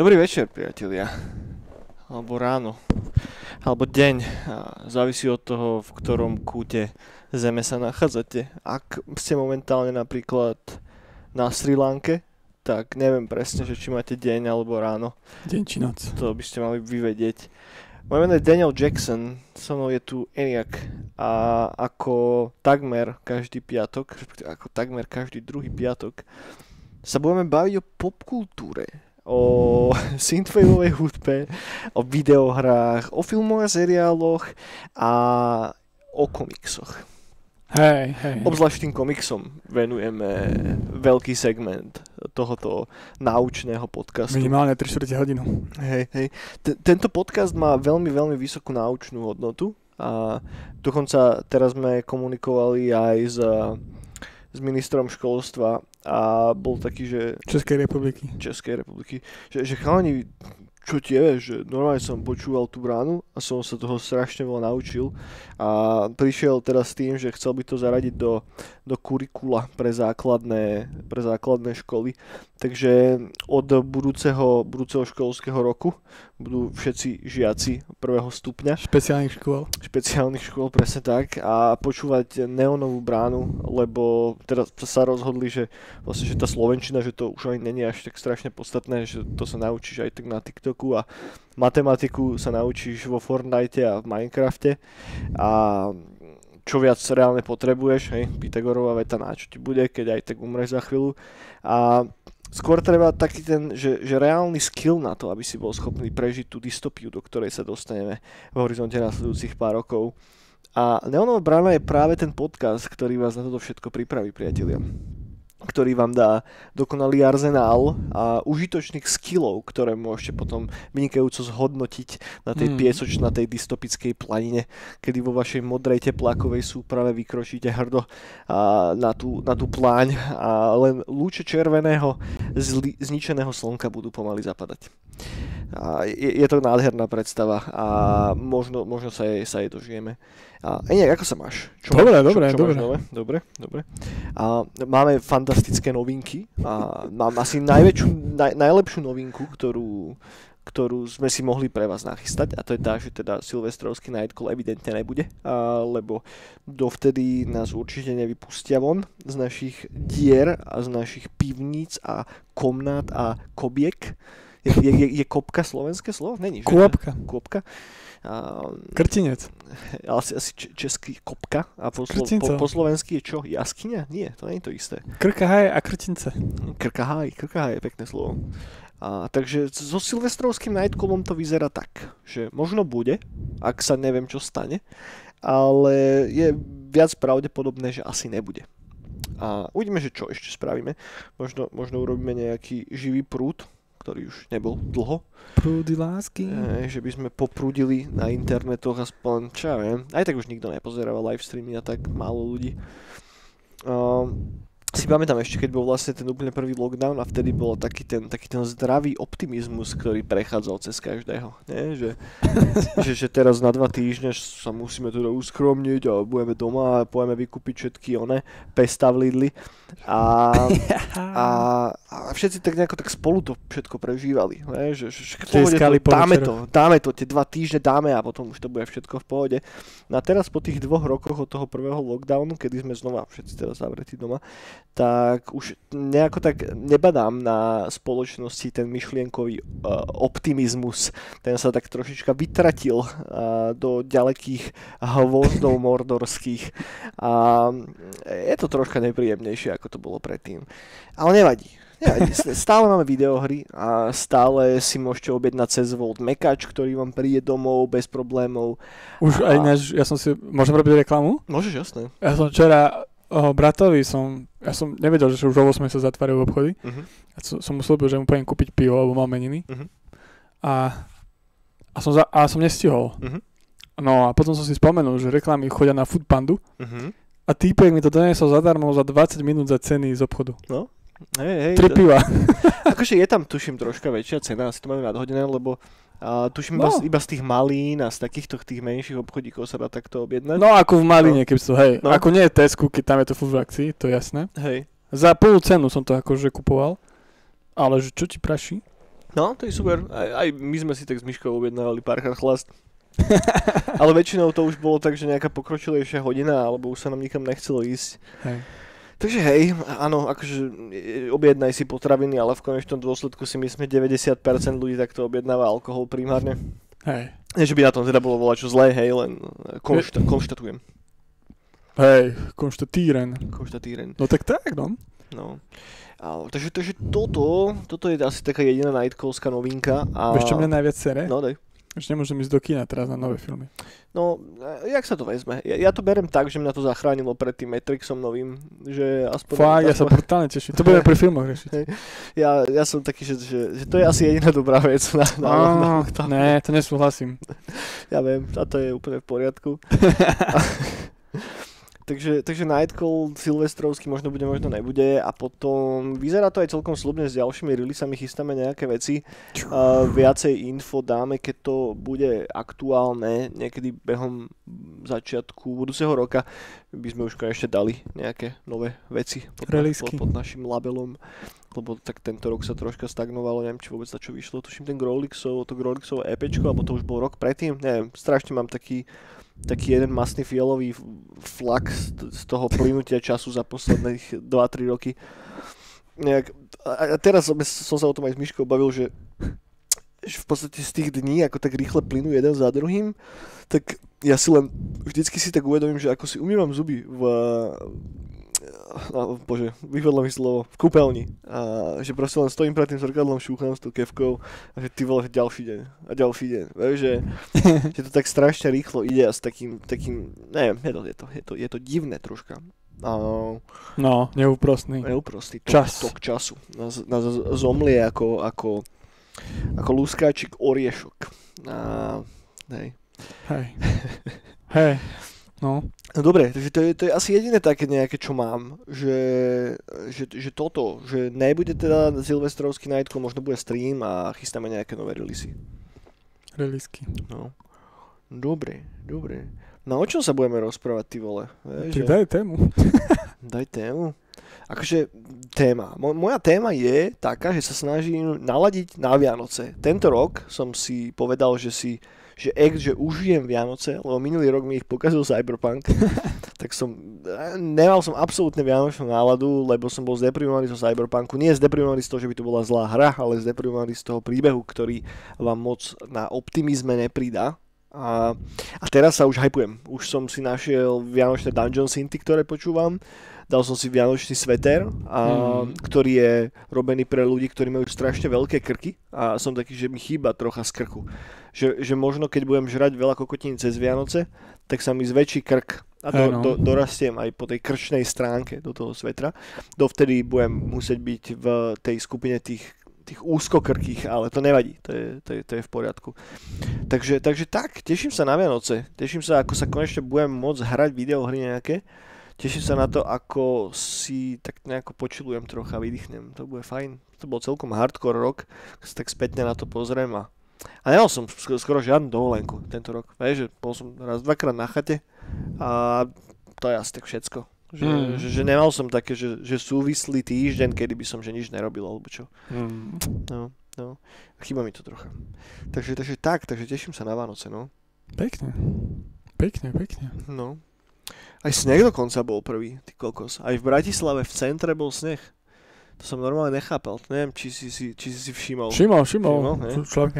Dobrý večer, priatelia. Alebo ráno. Alebo deň. A závisí od toho, v ktorom kúte zeme sa nachádzate. Ak ste momentálne napríklad na Sri Lanke, tak neviem presne, že či máte deň alebo ráno. Deň či noc. To by ste mali vyvedieť. Moje meno je Daniel Jackson, so mnou je tu Eniak a ako takmer každý piatok, ako takmer každý druhý piatok, sa budeme baviť o popkultúre, o synthwaveovej hudbe, o videohrách, o filmoch a seriáloch a o komiksoch. Hej, hej. Obzvlášť tým komiksom venujeme veľký segment tohoto náučného podcastu. Minimálne 3 čtvrte hodinu. Hej, hej. T- tento podcast má veľmi, veľmi vysokú náučnú hodnotu a dokonca teraz sme komunikovali aj s, s ministrom školstva a bol taký, že... Českej republiky. Českej republiky. Že, že chalani, čo tie, že normálne som počúval tú bránu a som sa toho strašne veľa naučil a prišiel teraz s tým, že chcel by to zaradiť do, do kurikula pre základné, pre základné školy. Takže od budúceho, budúceho školského roku budú všetci žiaci prvého stupňa. Špeciálnych škôl. Špeciálnych škôl, presne tak. A počúvať neonovú bránu, lebo teraz sa rozhodli, že vlastne, že tá Slovenčina, že to už ani není až tak strašne podstatné, že to sa naučíš aj tak na TikToku a matematiku sa naučíš vo Fortnite a v Minecrafte a čo viac reálne potrebuješ, hej, Pythagorová veta na čo ti bude, keď aj tak umreš za chvíľu. A skôr treba taký ten, že, že reálny skill na to, aby si bol schopný prežiť tú dystopiu, do ktorej sa dostaneme v horizonte nasledujúcich pár rokov. A Neonová brána je práve ten podcast, ktorý vás na toto všetko pripraví, priatelia ktorý vám dá dokonalý arzenál a užitočných skillov, ktoré môžete potom vynikajúco zhodnotiť na tej mm. piesočnatej dystopickej planine, kedy vo vašej modrej teplákovej súprave vykročíte hrdo a na, tú, na tú pláň a len lúče červeného zli, zničeného slnka budú pomaly zapadať. A je, je to nádherná predstava a možno, možno sa, jej, sa jej dožijeme. A Eniak, ako sa máš? Čo dobre, máš, dobre, čo, čo dobre. Máš nové? Dobre, dobre. A máme fantastické novinky a mám asi najväčšiu, naj, najlepšiu novinku, ktorú, ktorú sme si mohli pre vás nachystať a to je tá, že teda Silvestrovský Nightcall evidentne nebude, a, lebo dovtedy nás určite nevypustia von z našich dier a z našich pivníc a komnát a kobiek. Je, je, je, je kopka slovenské slovo? Není, že? Kôpka. Kôpka. A, Krtinec. asi, asi český kopka a po, slo- po, po slovensky je čo? Jaskyňa? Nie, to nie je to isté. Krkahaj a krtince. Krkahaj, krkahaj je pekné slovo. A, takže so silvestrovským Nightcallom to vyzerá tak, že možno bude, ak sa neviem čo stane, ale je viac pravdepodobné, že asi nebude. A uvidíme, že čo ešte spravíme. Možno, možno urobíme nejaký živý prúd, ktorý už nebol dlho. Prúdy lásky. E, že by sme poprúdili na internetoch aspoň, čo ja viem. Aj tak už nikto nepozerával live streamy a tak málo ľudí. Um, si pamätám ešte, keď bol vlastne ten úplne prvý lockdown a vtedy bol taký ten, taký ten zdravý optimizmus, ktorý prechádzal cez každého. Nie? Že, že, že teraz na dva týždne sa musíme teda uskromniť a budeme doma a pojeme vykúpiť všetky one pesta v Lidli. A, a, a všetci tak nejako tak spolu to všetko prežívali. Nie? Že, že, že pohode to, dáme to, dáme to, tie dva týždne dáme a potom už to bude všetko v pohode. No a teraz po tých dvoch rokoch od toho prvého lockdownu, kedy sme znova všetci teraz zavretí doma, tak už nejako tak nebadám na spoločnosti ten myšlienkový uh, optimizmus. Ten sa tak trošička vytratil uh, do ďalekých hvozdov mordorských a je to troška nepríjemnejšie, ako to bolo predtým. Ale nevadí. Nevadí. Stále máme videohry a stále si môžete objednať cez Volt mekač, ktorý vám príde domov bez problémov. Už A- aj náš, ja som si, môžem robiť reklamu? Môžeš, jasné. Ja som včera o, bratovi som, ja som nevedel, že už o 8 sa zatvárajú obchody. Uh-huh. A som, som mu slúbil, že mu poviem kúpiť pivo, lebo mal meniny. Mhm. A, a, som za, a som nestihol. Mhm. No a potom som si spomenul, že reklamy chodia na Foodpandu Uh-huh. a týpek mi to donesol zadarmo za 20 minút za ceny z obchodu. Hej, hej, Tri to- piva. Akože je tam, tuším, troška väčšia cena, asi to majú nadhodené, lebo A tuším iba, No. z- iba z tých malín a z takýchto tých menších obchodíkov sa dá takto objednať. No ako v Maline, keď to, hej. No. Ako nie je Tesco, keď tam je to furt v akcii, to je jasné. Hej. Za plnú cenu som to akože kupoval. Ale že čo ti praší? No, to je super. Aj, aj my sme si tak s Myškou objednávali párkrát chlast. Ale väčšinou to už bolo tak, že nejaká pokročilejšia hodina, alebo už sa nám nikam nechcelo ísť. Hej. Takže hej, áno, akože e, objednaj si potraviny, ale v konečnom dôsledku si myslíme 90% ľudí takto objednáva alkohol primárne. Hej. Nie, že by na tom teda bolo volať čo zlé, hej, len e, konšta- konštatujem. Hej, konštatíren. Konštatíren. No tak tak, no. No. A, takže, takže toto, toto je asi taká jediná nightcallská novinka. A... Vieš, čo mňa najviac sere? No daj. Už nemôžem ísť do kina teraz na nové filmy. No, e, jak sa to vezme? Ja, ja to berem tak, že mňa to zachránilo pred tým Matrixom novým, že aspoň... Fakt, ja sa brutálne teším. To budeme pri filmoch riešiť. ja, ja som taký, že, že, že to je asi jediná dobrá vec na, na, na, na Á, lockdown. Ne, to nesúhlasím. Ja viem, a to je úplne v poriadku. takže, takže Nightcall silvestrovský možno bude, možno nebude a potom vyzerá to aj celkom slubne s ďalšími releaseami, chystáme nejaké veci. Uh, viacej info dáme, keď to bude aktuálne, niekedy behom začiatku budúceho roka by sme už konečne dali nejaké nové veci pod, Releasky. pod, pod našim labelom lebo tak tento rok sa troška stagnovalo, neviem, či vôbec na čo vyšlo, tuším ten Growlixov, to Growlixov EPčko, alebo to už bol rok predtým, neviem, strašne mám taký, taký jeden masný fialový flak z, toho plynutia času za posledných 2-3 roky. Nejak, a teraz som, som sa o tom aj s Myškou bavil, že, že v podstate z tých dní, ako tak rýchle plynú jeden za druhým, tak ja si len vždycky si tak uvedomím, že ako si umývam zuby v no, bože, vyvedlo mi slovo, v kúpeľni. A že proste len stojím pred tým zrkadlom, šúcham s tou kevkou a že ty vole, ďalší deň a ďalší deň. Vieš, že, že to tak strašne rýchlo ide a s takým, takým, neviem, je to, je to, je to, je to divné troška. A No, neúprostný. neúprostý tok, Čas. tok času. Nás, nás zomlie ako, ako, ako lúskáčik oriešok. A, hej. Hej. Hej. No. No dobre, takže to je, to je asi jediné také nejaké, čo mám, že, že, že toto, že nebude teda silvestrovský nightcall, možno bude stream a chystáme nejaké nové releasy. Relisky. No. Dobre, dobre. No o čom sa budeme rozprávať, ty vole? Vieš, že- daj tému. Daj tému. Akože téma. Mo- moja téma je taká, že sa snažím naladiť na Vianoce. Tento rok som si povedal, že si že ex, že užijem Vianoce, lebo minulý rok mi ich pokazil Cyberpunk, tak som, nemal som absolútne vianočnú náladu, lebo som bol zdeprimovaný zo Cyberpunku. Nie zdeprimovaný z toho, že by to bola zlá hra, ale zdeprimovaný z toho príbehu, ktorý vám moc na optimizme nepridá. A, a teraz sa už hypujem. Už som si našiel Vianočné Dungeon Synty, ktoré počúvam. Dal som si Vianočný sveter, a, Mm. ktorý je robený pre ľudí, ktorí majú strašne veľké krky a som taký, že mi chýba trocha z krku. Že, že možno keď budem žrať veľa kokotín cez Vianoce, tak sa mi zväčší krk a do, do, dorastiem aj po tej krčnej stránke do toho svetra. Dovtedy budem musieť byť v tej skupine tých tých úzkokrkých, ale to nevadí, to je, to je, to je v poriadku. Takže, takže tak, teším sa na Vianoce, teším sa, ako sa konečne budem môcť hrať videohry nejaké, teším sa na to, ako si tak nejako počilujem trocha, vydýchnem, to bude fajn. To bol celkom hardcore rok, keď sa tak spätne na to pozriem a, a nemal som skoro, skoro žiadnu dovolenku tento rok, vieš, že bol som raz, dvakrát na chate a to je asi tak všetko. Že, Mm. že, že nemal som také, že, že súvislý týždeň, kedy by som že nič nerobil, alebo čo. Mm. No, no. Chýba mi to trocha. Takže, takže tak, takže teším sa na Vánoce, no. Pekne. Pekne, pekne. No. Aj sneh dokonca bol prvý, ty kokos. Aj v Bratislave v centre bol sneh. To som normálne nechápal. Neviem, či si si, či si, všimol. Všimol, všimol. Všimol, Človek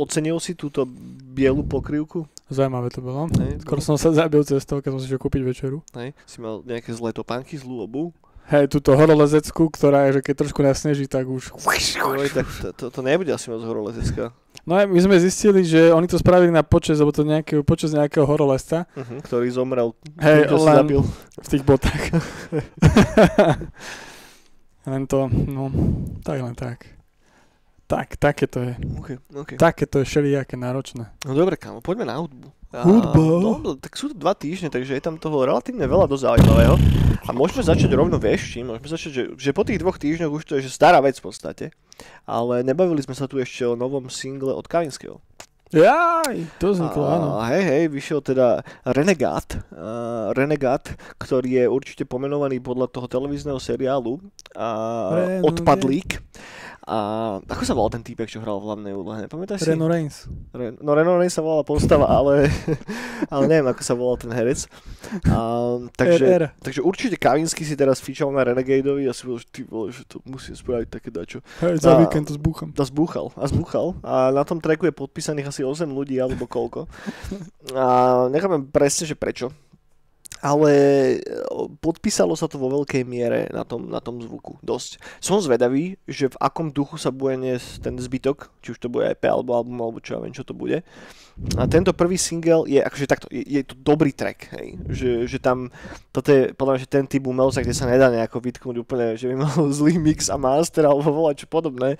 ocenil si túto bielu pokrývku? Zaujímavé to bolo. Hej, Skoro som sa zabil cestou, keď som si šiel kúpiť večeru. Hej, si mal nejaké zlé topánky, zlú obu. Hej, túto horolezeckú, ktorá je, že keď trošku nasneží, tak už... Oj, tak to, to, to nebude asi moc horolezecká. No a my sme zistili, že oni to spravili na počas, alebo to nejakého, počas nejakého horolezca. Uh-huh, ktorý zomrel. Hej, len zabil. v tých botách. len to, no, tak len tak. Tak, také to je. Okay, okay. Také to je všelijaké náročné. No dobre, kámo, poďme na hudbu. A, Hudba? No, tak sú to dva týždne, takže je tam toho relatívne veľa dosť zaujímavého. A môžeme začať rovno vieš čím, môžeme začať, že, že po tých dvoch týždňoch už to je že stará vec v podstate. Ale nebavili sme sa tu ešte o novom single od Kavinského. Jaj, to vzniklo, áno. Hej, hej, vyšiel teda Renegade, uh, Renegade, ktorý je určite pomenovaný podľa toho televízneho seriálu uh. Odpadlík. A ako sa volal ten týpek, čo hral v hlavnej úlohe? Nepamätáš si? Reno Reigns. Ren- no Reno Reigns sa volala postava, ale, ale neviem, ako sa volal ten herec. A, takže, RR. takže určite Kavinsky si teraz fičal na Renegadeovi a si bol, že ty vole, že to musím spraviť také dačo. Hej, za víkend to zbúcham. A zbúchal, a zbúchal. A na tom tracku je podpísaných asi 8 ľudí, alebo koľko. A nechápem presne, že prečo. Ale e, podpísalo sa to vo veľkej miere na tom, na tom zvuku. Dosť. Som zvedavý, že v akom duchu sa bude niesť ten zbytok, či už to bude EP alebo album, alebo čo ja viem, čo to bude. A tento prvý single je akože takto, je, je to dobrý track, hej. Že, že tam, toto je podľa mňa, že ten typ umelca, kde sa nedá nejako vytknúť úplne, že by mal zlý mix a master alebo volať čo podobné.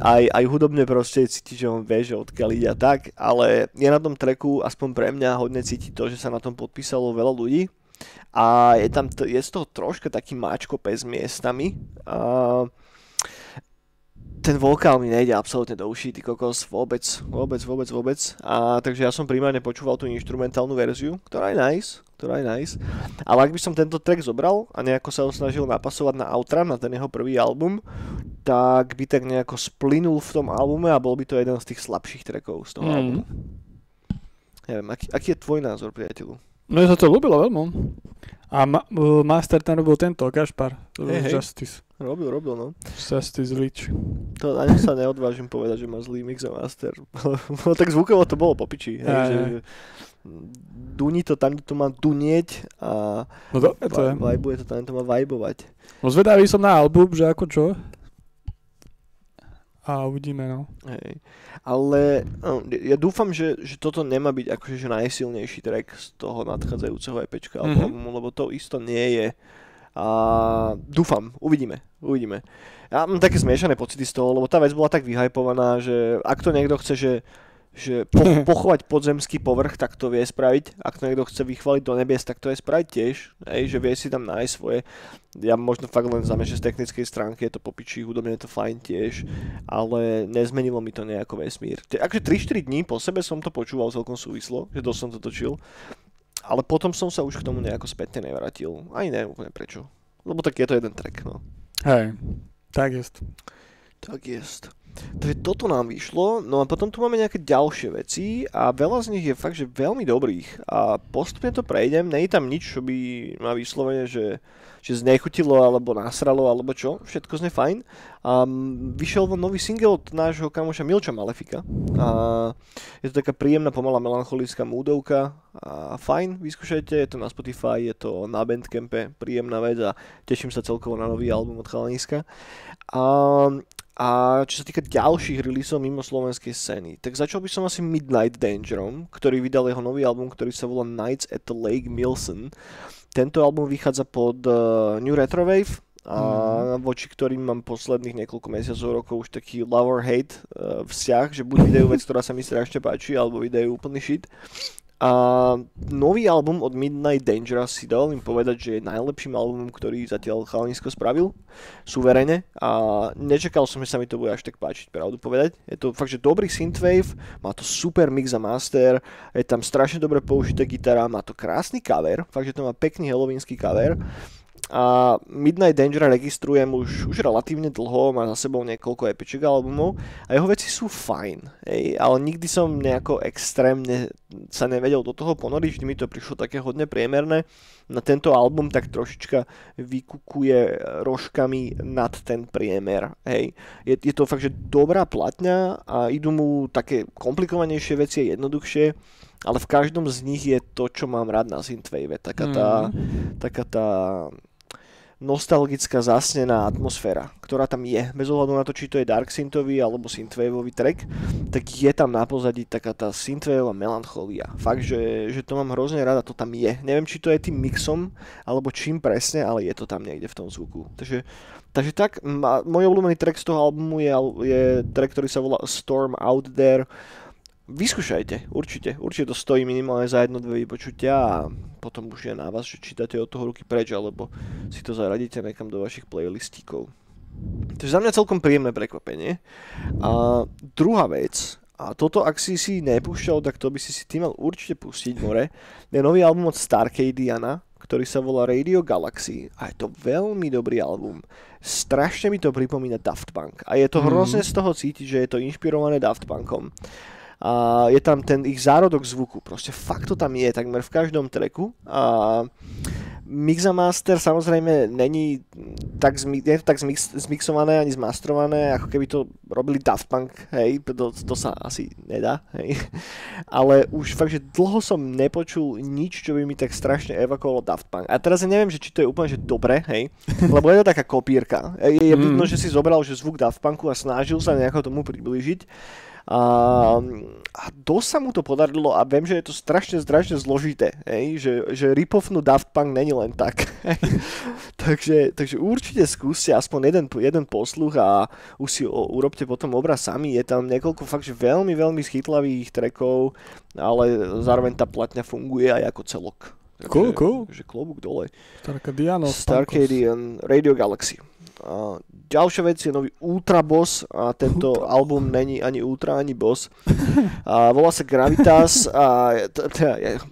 Aj, aj hudobne proste cíti, že on vie, že odkiaľ ide a tak, ale je na tom tracku, aspoň pre mňa, hodne cíti to, že sa na tom podpísalo veľa ľudí a je tam, je z toho troška taký máčko pes miestami. A ten vokál mi nejde absolútne do uší, ty kokos, vôbec, vôbec, vôbec, vôbec. A takže ja som primárne počúval tú instrumentálnu verziu, ktorá je nice, ktorá je nice. Ale ak by som tento track zobral a nejako sa ho snažil napasovať na Outra, na ten jeho prvý album, tak by tak nejako splynul v tom albume a bol by to jeden z tých slabších trackov z toho Mm. albumu. Neviem, aký, aký je tvoj názor, priateľu? Mne sa to ľúbilo veľmi. A ma, uh, Master ten robil tento, Gašpar. Hej, hej. Justice. Robil, robil, no. Justice Rich. To ani sa neodvážim povedať, že má zlý mix a master. no tak zvukovo to bolo popiči. Hej, Aj, že, aj. duní to tam, kde to má dunieť a No dobre to je. vibuje to tam, kde to má vibovať. No zvedavý som na album, že ako čo. A uvidíme, no. Hej. Ale no, ja dúfam, že, že toto nemá byť akože že najsilnejší track z toho nadchádzajúceho EPčka Mhm. albumu, lebo to isto nie je. A dúfam, uvidíme, uvidíme. Ja mám také zmiešané pocity z toho, lebo tá vec bola tak vyhypovaná, že ak to niekto chce, že, že po, pochovať podzemský povrch, tak to vie spraviť. Ak to niekto chce vychváliť do nebies, tak to vie spraviť tiež. Hej, že vie si tam nájsť svoje. Ja možno fakt len že z technickej stránky je to popičí, hudobne je to fajn tiež, ale nezmenilo mi to nejako vesmír. Akože 3-4 dní po sebe som to počúval celkom súvislo, že dosť som to točil, ale potom som sa už k tomu nejako spätne nevrátil. Ani neviem úplne prečo. Lebo tak je to jeden track, no. Hej, tak jest. Tak jest. Takže toto nám vyšlo, no a potom tu máme nejaké ďalšie veci a veľa z nich je fakt, že veľmi dobrých. A postupne to prejdem, nie je tam nič, čo by ma vyslovene, že, že znechutilo alebo nasralo alebo čo, všetko zne fajn. A vyšiel von nový single od nášho kamoša Milča Malefika. A je to taká príjemná, pomalá melancholická múdovka. A fajn, vyskúšajte, je to na Spotify, je to na Bandcampe, príjemná vec a teším sa celkovo na nový album od Chalaniska. A, a čo sa týka ďalších releaseov mimo slovenskej scény, tak začal by som asi Midnight Dangerom, ktorý vydal jeho nový album, ktorý sa volá Nights at the Lake Milson. Tento album vychádza pod uh, New Retrowave a voči ktorým mám posledných niekoľko mesiacov, rokov už taký love or hate uh, vzťah, že buď vydajú vec, ktorá sa mi strašne páči, alebo vydajú úplný shit. A nový album od Midnight Danger si dovolím povedať, že je najlepším albumom, ktorý zatiaľ Chalanisko spravil, suverene a nečakal som, že sa mi to bude až tak páčiť, pravdu povedať. Je to fakt, že dobrý synthwave, má to super mix a master, je tam strašne dobre použitá gitara, má to krásny cover, fakt, že to má pekný halloweenský cover a Midnight Danger registrujem už, už relatívne dlho, má za sebou niekoľko epiček albumov a jeho veci sú fajn, hej, ale nikdy som nejako extrémne sa nevedel do toho ponoriť, vždy mi to prišlo také hodne priemerné. Na tento album tak trošička vykukuje rožkami nad ten priemer, hej. Je, je to fakt, že dobrá platňa a idú mu také komplikovanejšie veci a jednoduchšie, ale v každom z nich je to, čo mám rád na synthwave, taká tá, taká tá nostalgická zasnená atmosféra, ktorá tam je, bez ohľadu na to, či to je dark synthový alebo synthwaveový track, tak je tam na pozadí taká tá synthwaveová melancholia. Fakt, že, že to mám hrozne rád a to tam je. Neviem, či to je tým mixom, alebo čím presne, ale je to tam niekde v tom zvuku. Takže, takže tak, môj obľúbený track z toho albumu je, je track, ktorý sa volá Storm Out There. Vyskúšajte, určite, určite to stojí minimálne za jedno, dve vypočutia a potom už je na vás, že čítate od toho ruky preč, alebo si to zaradíte nekam do vašich playlistíkov. Takže za mňa celkom príjemné prekvapenie. A druhá vec, a toto ak si si nepúšťal, tak to by si si ty mal určite pustiť, more, je nový album od Starcadiana, ktorý sa volá Radio Galaxy a je to veľmi dobrý album. Strašne mi to pripomína Daft Punk a je to Mhm. hrozne z toho cítiť, že je to inšpirované Daft Punkom. A je tam ten ich zárodok zvuku, proste fakt to tam je takmer v každom treku a Mix a Master samozrejme není tak, zmi- je tak zmix- zmixované ani zmastrované, ako keby to robili Daft Punk, hej, to, to sa asi nedá, hej. Ale už fakt, že dlho som nepočul nič, čo by mi tak strašne evakovalo Daft Punk. A teraz ja neviem, že či to je úplne, že dobre, hej, lebo je to taká kopírka. Je, je vidno, Mm. že si zobral že zvuk Daft Punku a snažil sa nejako tomu priblížiť. A, a dosť sa mu to podarilo a viem, že je to strašne, strašne zložité, hej? Že, že ripoffnú Daft Punk není len tak. takže, takže určite skúste aspoň jeden, jeden posluch a už si o, urobte potom obraz sami. Je tam niekoľko fakt, že veľmi, veľmi schytlavých trackov, ale zároveň tá platňa funguje aj ako celok. Takže, Cool, cool. Takže klobúk dole. Starcadiano. Starcadian Radio Galaxy. A ďalšia vec je nový Ultra Boss a tento Ultra. album není ani Ultra, ani Boss. A volá sa Gravitas a t- t- je-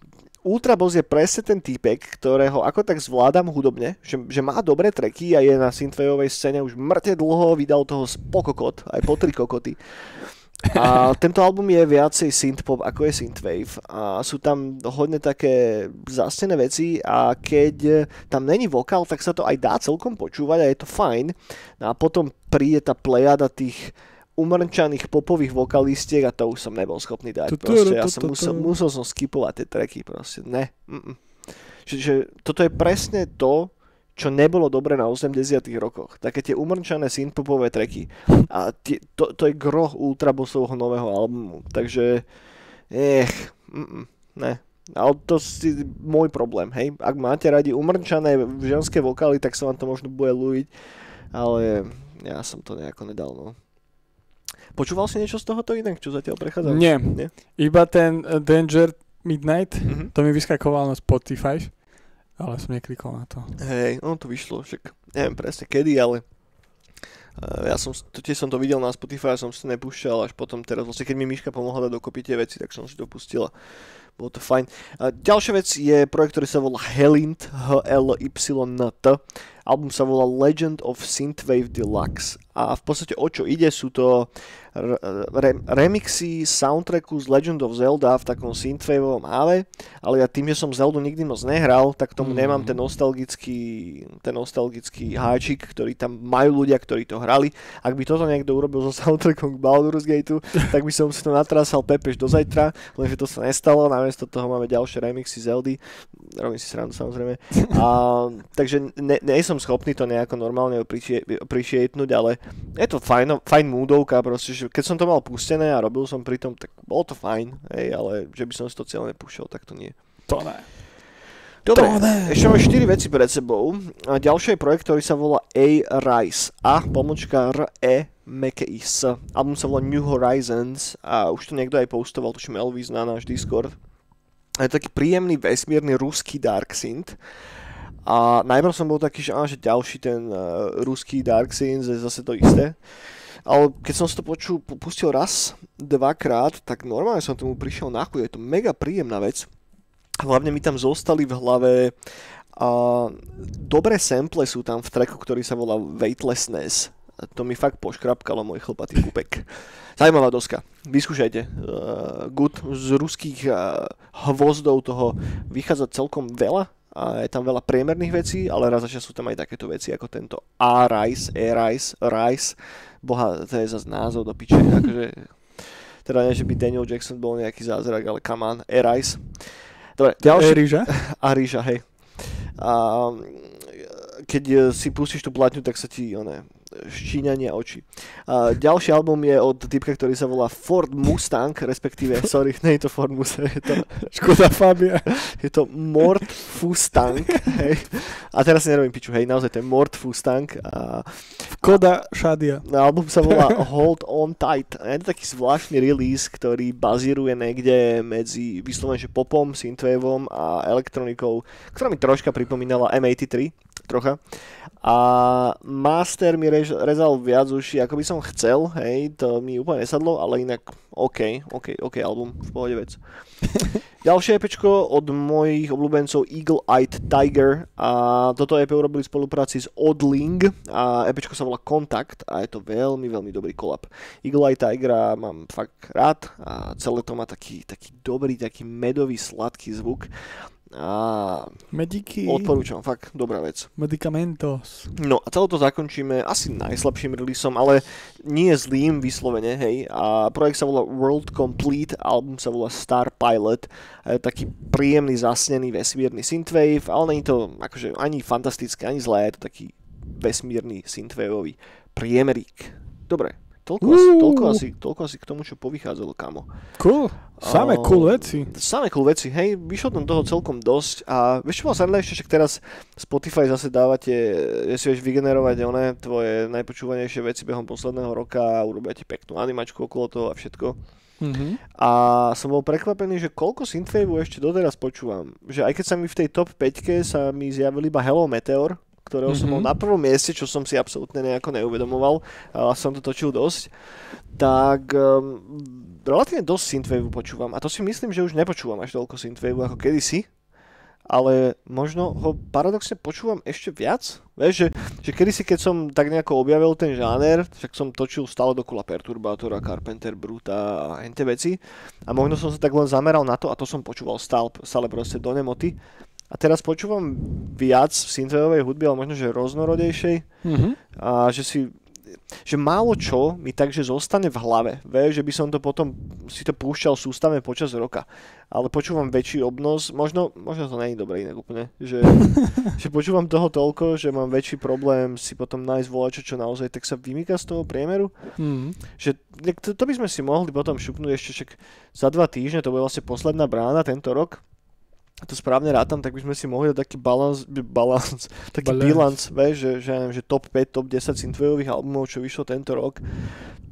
Ultra Boss je presne ten týpek, ktorého ako tak zvládam hudobne, že, že má dobré treky a je na synthwaveovej scéne už mŕte dlho, vydal toho spokokot, aj po tri kokoty. A tento album je viacej synthpop ako je synthwave a sú tam hodne také zasnené veci a keď tam není vokál, tak sa to aj dá celkom počúvať a je to fajn. No a potom príde tá plejada tých umrčaných popových vokalistiek a to už som nebol schopný dať. Proste ja som musel, musel som skipovať tie tracky proste. Ne. Mm-mm. Čiže toto je presne to, čo nebolo dobre na 80 rokoch. Také tie umrčané synthpopové tracky. A tie, to, to je groh Ultrabossovho nového albumu. Takže, ech, mm, ne. Ale to je môj problém, hej. Ak máte radi umrčané ženské vokály, tak sa vám to možno bude ľúbiť. Ale ja som to nejako nedal, no. Počúval si niečo z tohoto inak, čo zatiaľ prechádza? Nie. Nie? Iba ten eh, Danger Midnight, Mhm. to mi vyskakovalo na Spotify, ale som neklikol na to. Hej, ono to vyšlo, však neviem presne kedy, ale uh, ja som, tiež som to videl na Spotify som si to nepúšťal až potom teraz, vlastne keď mi Miška pomohla dať dokopy tie veci, tak som si to pustil bolo to fajn. A ďalšia vec je projekt, ktorý sa volá Helint, H-L-Y-N-T. Album sa volá Legend of Synthwave Deluxe a v podstate o čo ide sú to re- remixy soundtracku z Legend of Zelda v takom synthwaveovom áve, ale ja tým, že som Zeldu nikdy moc nehral, tak tomu Mm. nemám ten nostalgický, ten nostalgický háčik, ktorý tam majú ľudia, ktorí to hrali. Ak by toto niekto urobil so soundtrackom k Baldur's Gateu, tak by som si to natrasal pepeš do zajtra, lenže to sa nestalo, namiesto toho máme ďalšie remixy Zeldy, robím si srandu samozrejme. A, takže ne, nie som schopný to nejako normálne appreciatenúť, ale je to fajn, fajn moodovka, proste, že keď som to mal pustené a robil som pri tom, tak bolo to fajn, hej, ale že by som si to celé nepúšťal, tak to nie. To ne. Dobre, To ne. ešte máme 4 veci pred sebou. A ďalší je projekt, ktorý sa volá A-Rise. A pomočka R-E meké S. Album sa volá New Horizons a už to niekto aj postoval, tuším Elvis na náš Discord. A je taký príjemný vesmírny ruský dark synth. A najprv som bol taký, že, á, že ďalší ten uh, ruský dark synth je zase to isté. Ale keď som si to počul, pu- pustil raz, dvakrát, tak normálne som tomu prišiel na chuť. Je to mega príjemná vec. Hlavne mi tam zostali v hlave a dobré sample sú tam v tracku, ktorý sa volá Weightlessness. To mi fakt poškrapkalo môj chlpatý pupek. Zajímavá doska. Vyskúšajte. Uh, good. Z ruských uh, hvozdov toho vychádza celkom veľa a je tam veľa priemerných vecí, ale raz za čas sú tam aj takéto veci ako tento A-Rice, A-Rice, Rice. Boha, to je zase názov do piče. Akože, teda nie, že by Daniel Jackson bol nejaký zázrak, ale come on, A-Rice. Dobre, ďalší, Eriža? a ríža, hej. A keď e, si pustíš tú platňu, tak sa ti one, štíňania oči. A ďalší album je od typka, ktorý sa volá Ford Mustang, respektíve, sorry, nie je to Ford Mustang, je to, Škoda Fabia. je to Mort Fustang, hej. A teraz si nerobím piču, hej, naozaj to je Mort Fustang a Škoda Šadia. No, album sa volá Hold On Tight. A je to taký zvláštny release, ktorý bazíruje niekde medzi vyslovene že popom, synthwaveom a elektronikou, ktorá mi troška pripomínala M83. Trocha. A master mi rež, rezal viac uši, ako by som chcel, hej, to mi úplne nesadlo, ale inak OK, OK, OK album, v pohode vec. Ďalšie EPčko od mojich obľúbencov Eagle Eyed Tiger a toto EP urobili v spolupráci s Odling a EPčko sa volá Kontakt a je to veľmi, veľmi dobrý kolab. Eagle Eyed Tiger mám fakt rád a celé to má taký, taký dobrý, taký medový, sladký zvuk a Mediky. odporúčam, fakt dobrá vec. Medicamentos. No a celé to zakončíme asi najslabším releaseom, ale nie zlým vyslovene, hej. A projekt sa volá World Complete, album sa volá Star Pilot. A je taký príjemný, zasnený vesmírny synthwave, ale je to akože ani fantastické, ani zlé, je to taký vesmírny synthwaveový priemerík. Dobre, toľko, asi, toľko, asi, toľko asi k tomu, čo povychádzalo, kamo. Cool. Samé A- cool veci. Samé cool veci, hej, vyšlo tam toho celkom dosť a vieš čo bolo ešte, však teraz Spotify zase dávate, že si vieš vygenerovať oné tvoje najpočúvanejšie veci behom posledného roka a urobia ti peknú animačku okolo toho a všetko. Mhm. A som bol prekvapený, že koľko synthwaveu ešte doteraz počúvam. Že aj keď sa mi v tej top 5 sa mi zjavil iba Hello Meteor, ktorého som Mhm. bol na prvom mieste, čo som si absolútne nejako neuvedomoval, a som to točil dosť, tak um, relatívne dosť synthwaveu počúvam. A to si myslím, že už nepočúvam až toľko synthwaveu ako kedysi, ale možno ho paradoxne počúvam ešte viac. Vieš, že, že kedysi, keď som tak nejako objavil ten žáner, však som točil stále dokola Perturbátora, Carpenter, Bruta a hente veci. A možno som sa tak len zameral na to a to som počúval stále, stále proste do nemoty. A teraz počúvam viac synthwaveovej hudby, ale možno, že rôznorodejšej Mhm. a že si že málo čo mi takže zostane v hlave. Vieš, že by som to potom si to púšťal sústavne počas roka. Ale počúvam väčší obnos, možno, možno to nie je dobré inak úplne, že, že počúvam toho toľko, že mám väčší problém si potom nájsť volačo, čo naozaj tak sa vymýka z toho priemeru. Mhm. Že to, to by sme si mohli potom šupnúť ešte však za dva týždne, to bude vlastne posledná brána tento rok. To správne rátam, tak by sme si mohli dať taký balans, balans taký bilans, vieš, že, že, ja neviem, že top 5, top 10 synthwaveových albumov, čo vyšlo tento rok.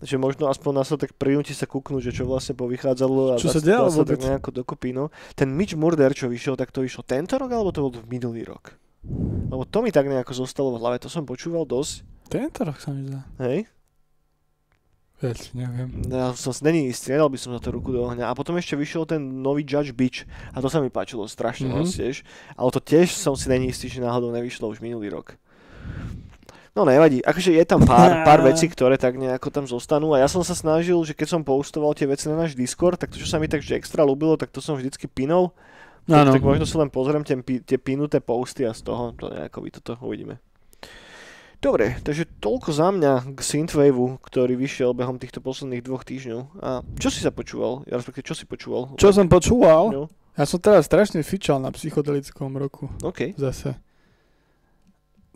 Že možno aspoň nás to tak prinúti sa kúknúť, že čo vlastne povychádzalo a Čo sa dialo sa tak nejako dokopy. No. Ten Mitch Murder, čo vyšiel, tak to vyšlo tento rok, alebo to bol minulý rok? Lebo to mi tak nejako zostalo v hlave, to som počúval dosť. Tento rok sa mi zdá. Hej? Viac, neviem. Ja som si není istý, nedal by som za to ruku do ohňa. A potom ešte vyšiel ten nový Judge Beach a to sa mi páčilo strašne Mhm. moc tiež. Ale to tiež som si není istý, že náhodou nevyšlo už minulý rok. No nevadí, akože je tam pár, pár vecí, ktoré tak nejako tam zostanú a ja som sa snažil, že keď som postoval tie veci na náš Discord, tak to, čo sa mi tak že extra ľúbilo, tak to som vždycky pinol. Tak, tak možno si len pozriem tie, tie pinuté posty a z toho to nejako vy toto uvidíme. Dobre, takže toľko za mňa k Synthwaveu, ktorý vyšiel behom týchto posledných dvoch týždňov. A čo si sa počúval? Ja respektíve, čo si počúval? Čo som počúval? No, Ja som teraz strašne fičal na psychodelickom roku. OK. Zase.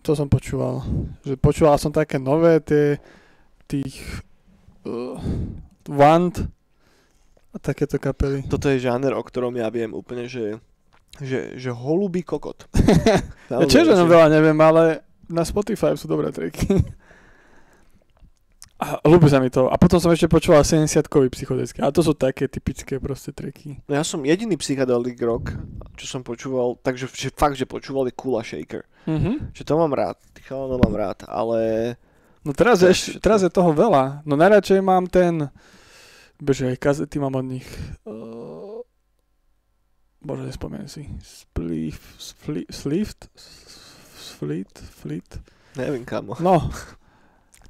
To som počúval. Že počúval som také nové tie tých uh, Wand a takéto kapely. Toto je žáner, o ktorom ja viem úplne, že že, že holubý kokot. Naozaj, no veľa neviem, ale na Spotify sú dobré triky. A ľúbi sa mi to. A potom som ešte počúval 70-kový psychodelický. A to sú také typické proste triky. No ja som jediný psychedelic rock, čo som počúval, takže že fakt, že počúval je Kula Shaker. Mhm. Že to mám rád, tých chalanov mám rád, ale No teraz, je, teraz je toho veľa. No najradšej mám ten... Bože, aj kazety mám od nich. Uh, bože, nespomeniem si. Spliff, spli, slift, fleet, fleet. neviem kamo. No,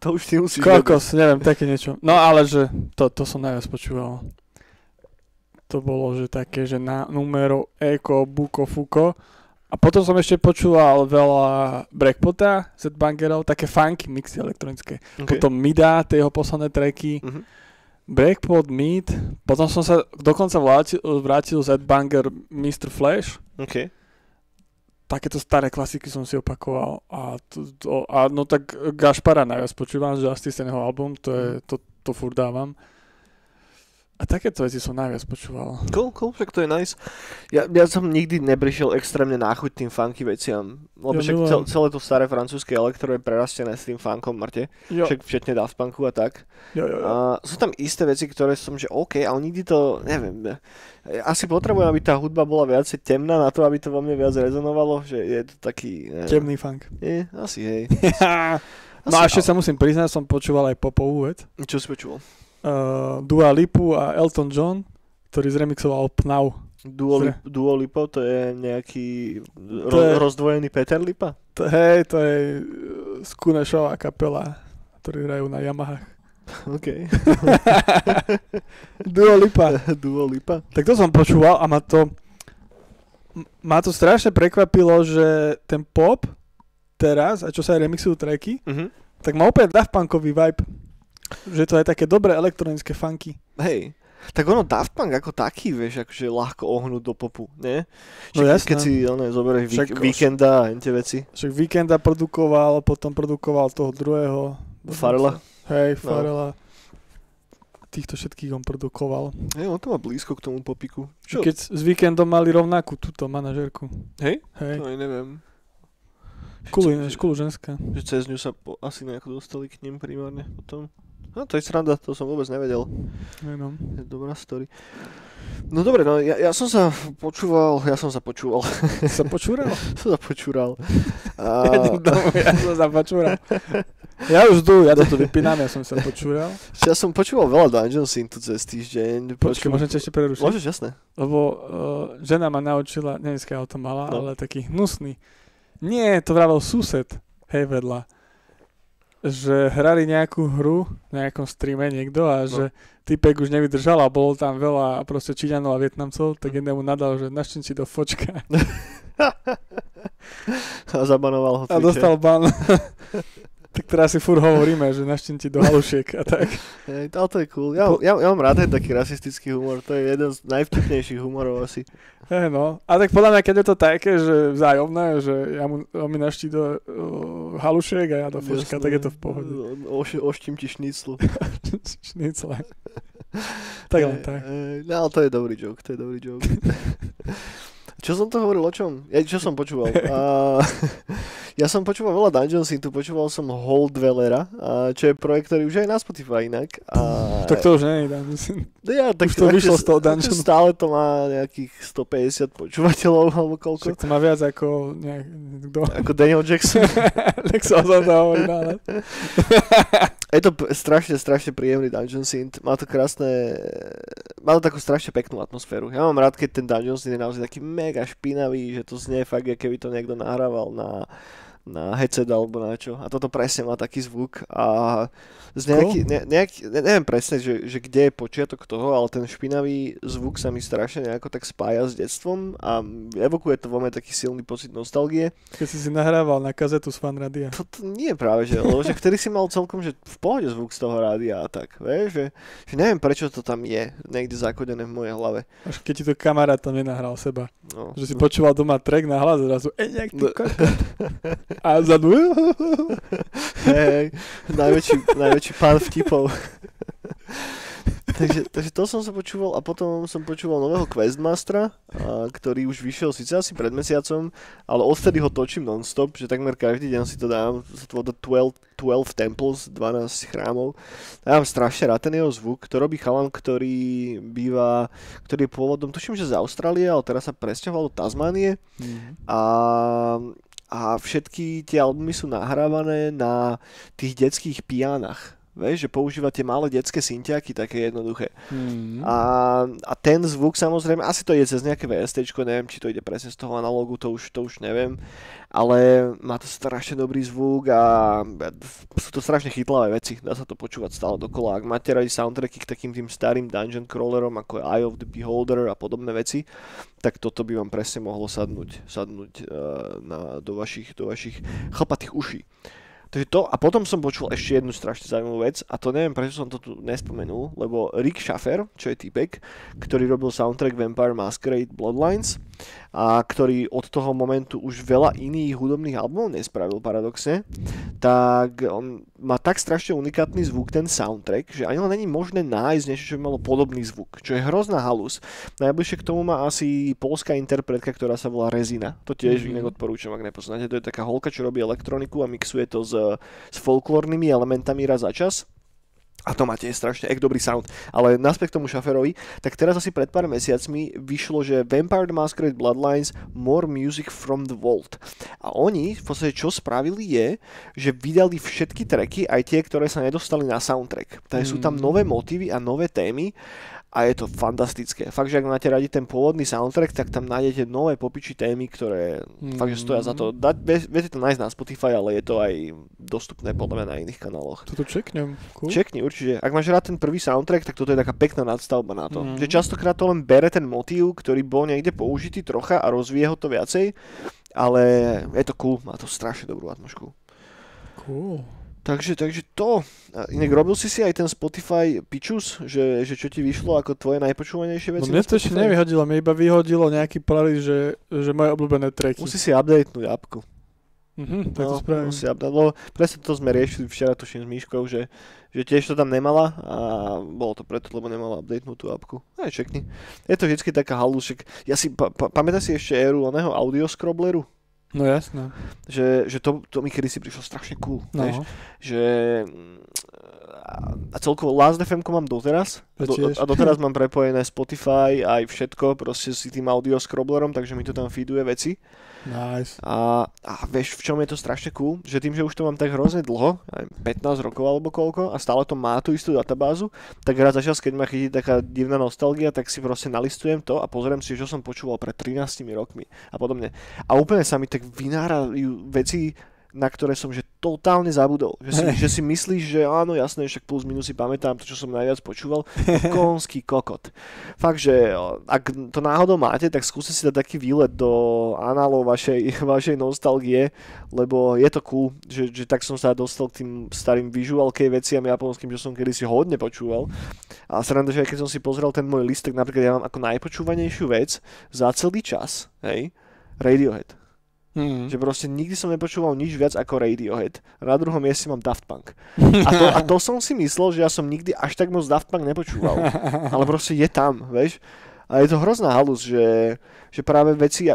To už ty musíš kokos, neviem, také niečo. No ale že to, to som najviac počúval. To bolo, že také, že na numero Eko, Buko, Fuko. A potom som ešte počúval veľa Breakpota, Z-Bangerov, také funky mixy elektronické. Okay. Potom Mida, tie jeho posledné tracky. Mhm. Breakpot, Meat, potom som sa dokonca vrátil, vrátil Z-Banger Mr. Flash. OK. Takéto staré klasiky som si opakoval. A, to, to, a no tak Gašpara najviac počúvam z Justice, jeho album, to, je, to, to furt dávam. A takéto veci som najviac počúval. Cool, cool, však to je nice. Ja, ja som nikdy neprišiel extrémne náchuť tým funky veciam. Lebo Ja však milujem. cel, celé to staré francúzske elektro je prerastené s tým funkom, Marte. Jo, Však včetne Daft Punku a tak. jo, jo, jo. A sú tam isté veci, ktoré som, že OK, ale nikdy to, neviem, asi potrebujem, aby tá hudba bola viacej temná na to, aby to vo mne viac rezonovalo, že je to taký... neviem. Temný funk. Nie, asi hej. no a Asi, ešte sa musím priznať, som počúval aj popovú vec. Čo si počul? Uh, Dua Lipu a Elton John, ktorý zremixoval Pnau. Duo, Zre- Duo Lipo, to je nejaký ro, To je- rozdvojený Peter Lipa? To, hej, to je Skunešová kapela, ktorí hrajú na Yamahách. OK. Dua Lipa. Duo Lipa. Tak to som počúval a ma to ma to strašne prekvapilo, že ten pop teraz, a čo sa aj remixujú tracky, Mhm. tak má úplne Daft Punkový vibe. Že to je také dobré elektronické funky. Hej. Tak ono Daft Punk ako taký, vieš, akože ľahko ohnúť do popu, nie? No jasné. Keď si ono, zoberieš Však- vík- víkenda a tie veci. Však Weekenda produkoval, potom produkoval toho druhého. Farela. Hej, No. Farela. Týchto všetkých on produkoval. Hej, on to má blízko k tomu popiku. Čo? Keď s Weekendom mali rovnakú túto manažerku. Hej? Hej. To aj neviem. Ináč, kulu ženská. Že cez ňu sa po, asi nejako dostali k ním primárne potom. No to je sranda, to som vôbec nevedel. No. Je dobrá story. No dobre, no ja, ja som sa počúval, ja som sa počúval, Sa počúral? som sa počúral. A, domov, ja som sa počúral. Ja už tu, ja to tu vypínam, ja som sa počúral. ja som počúval veľa Dungeon Syntu cez týždeň. Počkaj, môžem ťa ešte prerušiť? Môžeš, jasné. Lebo uh, žena ma naučila, dneska o tom mala, No. ale taký hnusný. Nie, to vravel sused, hej vedľa. Že hrali nejakú hru na nejakom streame niekto a že typek už nevydržal a bolo tam veľa proste Číňanov a Vietnamcov, tak jednému nadal, že naštin si do fočka. A zabanoval ho a dostal ban. tak teraz si fur hovoríme, že naštin ti do halušiek a tak. Hej, ale to je cool. Ja, ja, ja mám rád aj taký rasistický humor. To je jeden z najvtipnejších humorov asi. Hej no. A tak podľa mňa, keď je to také, že vzájomné, že ja mu, on mi naští do uh, halušiek a ja do fočka, tak je to v pohode. Oš, oštím ti šniclu. Šnicle. tak len tak. hej, No ale to je dobrý joke, to je dobrý joke. Čo som to hovoril, o čom? Ja, čo som počúval? A, ja som počúval veľa Dungeon Syntu, počúval som Hold Dwellera, a, čo je projekt, ktorý už aj na Spotify inak. A, Tak to už nie je, myslím. no ja, tak už to vyšlo z toho Dungeonu. Stále to má nejakých 150 počúvateľov, alebo koľko. Však to má viac ako nejak, kto? Ako Daniel Jackson. tak sa o tom to. Je to strašne, strašne príjemný Dungeon Synth. Má to krásne... Má to takú strašne peknú atmosféru. Ja mám rád, keď ten Dungeon Synth je naozaj taký mega špinavý, že to znie fakt, keby to niekto nahrával na, na headset alebo na čo. A toto presne má taký zvuk a z nejaký, ne, nejaký, ne, neviem presne, že, že kde je počiatok toho, ale ten špinavý zvuk sa mi strašne nejako tak spája s detstvom a evokuje to vo mne taký silný pocit nostalgie. Keď si si nahrával na kazetu z fanradia. To, to nie práve, že, lebo že vtedy si mal celkom, že v pohode zvuk z toho rádia a tak, vieš, že, že neviem prečo to tam je, niekde zakodené v mojej hlave. Až keď ti to kamarát tam nenahral seba. No. Že si počúval doma track na hlas a zrazu, ej, nejak ty No. A vzadu, Hej, najväčší, najväčší pán vtipov. takže, takže to som sa počúval a potom som počúval nového Questmastera, a, ktorý už vyšiel síce asi pred mesiacom, ale odtedy ho točím non-stop, že takmer každý deň si to dám, to volá 12, 12 Temples, 12 chrámov. Ja mám strašne rád ten jeho zvuk, to robí chalan, ktorý býva, ktorý je pôvodom, tuším, že z Austrálie, ale teraz sa presťahoval do Tasmánie a, a všetky tie albumy sú nahrávané na tých detských pianach. Vieš, že používa tie malé detské syntiaky, také jednoduché. Hmm. A, a ten zvuk samozrejme, asi to ide cez nejaké VST, neviem, či to ide presne z toho analogu, to už, to už neviem, ale má to strašne dobrý zvuk a sú to strašne chytlavé veci, dá sa to počúvať stále dokola. Ak máte radi soundtracky k takým tým starým dungeon crawlerom, ako je Eye of the Beholder a podobné veci, tak toto by vám presne mohlo sadnúť, sadnúť uh, na, do, vašich, do vašich chlpatých uší. Takže to, a potom som počul ešte jednu strašne zaujímavú vec a to neviem, prečo som to tu nespomenul, lebo Rick Schaffer, čo je typek, ktorý robil soundtrack Vampire Masquerade Bloodlines, a ktorý od toho momentu už veľa iných hudobných albumov nespravil paradoxne, tak on má tak strašne unikátny zvuk, ten soundtrack, že ani len není možné nájsť niečo, čo by malo podobný zvuk, čo je hrozná halus. Najbližšie k tomu má asi polská interpretka, ktorá sa volá Rezina. To tiež mm-hmm. inak odporúčam, ak nepoznáte. To je taká holka, čo robí elektroniku a mixuje to s, s folklórnymi elementami raz za čas a to máte strašne ek dobrý sound. Ale naspäť k tomu šaferovi, tak teraz asi pred pár mesiacmi vyšlo, že Vampire the Masquerade Bloodlines More Music from the Vault. A oni v podstate čo spravili je, že vydali všetky tracky, aj tie, ktoré sa nedostali na soundtrack. Takže mm. sú tam mm. nové motívy a nové témy a je to fantastické. Fakt, že ak máte radi ten pôvodný soundtrack, tak tam nájdete nové popiči témy, ktoré mm. fakt, že stoja za to. Da, viete to nájsť na Spotify, ale je to aj dostupné podľa mňa na iných kanáloch. Toto čeknem. Cool. Čekni, určite. Ak máš rád ten prvý soundtrack, tak toto je taká pekná nadstavba na to. Mm. Že častokrát to len bere ten motív, ktorý bol niekde použitý trocha a rozvíje ho to viacej, ale je to cool, má to strašne dobrú atmosféru. Cool. Takže, takže to. Inak robil si si aj ten Spotify Pičus, že, že čo ti vyšlo ako tvoje najpočúvanejšie veci? No mne to ešte nevyhodilo, mi iba vyhodilo nejaký playlist, že, že moje obľúbené tracky. Musí si updatenúť apku. Mhm, tak no, to spravím. Musí update, lebo presne to sme riešili včera tuším s Míškou, že, že tiež to tam nemala a bolo to preto, lebo nemala updatenúť tú apku. Aj čekni. Je to vždycky taká halúšek. Ja si, pa, pa, pamätáš si ešte éru oného audio scrobbleru? No jasné. Že, že to, to mi kedysi prišlo strašne cool. No. Vieš? Že a celkovo Last FM mám doteraz. Do, a doteraz mám prepojené Spotify aj všetko, proste si tým audio scrobblerom, takže mi to tam feeduje veci. Nice. A, a vieš, v čom je to strašne cool? Že tým, že už to mám tak hrozne dlho, 15 rokov alebo koľko, a stále to má tú istú databázu, tak raz za čas, keď ma chytí taká divná nostalgia, tak si proste nalistujem to a pozriem si, čo som počúval pred 13 rokmi a podobne. A úplne sa mi tak vynárajú veci, na ktoré som že totálne zabudol. Že si, že si myslíš, že áno, jasné, však plus minus si pamätám to, čo som najviac počúval. Konský kokot. Fakt, že ak to náhodou máte, tak skúste si dať taký výlet do análov vašej, vašej nostalgie, lebo je to cool, že, že tak som sa dostal k tým starým visual key veciam japonským, čo som kedysi hodne počúval. A sranda, že aj keď som si pozrel ten môj listek, napríklad ja mám ako najpočúvanejšiu vec za celý čas, hej, Radiohead. Mm. Že proste nikdy som nepočúval nič viac ako Radiohead. Na druhom mieste mám Daft Punk. A to, a to som si myslel, že ja som nikdy až tak moc Daft Punk nepočúval. Ale proste je tam, vieš. A je to hrozná halus, že, že práve veci,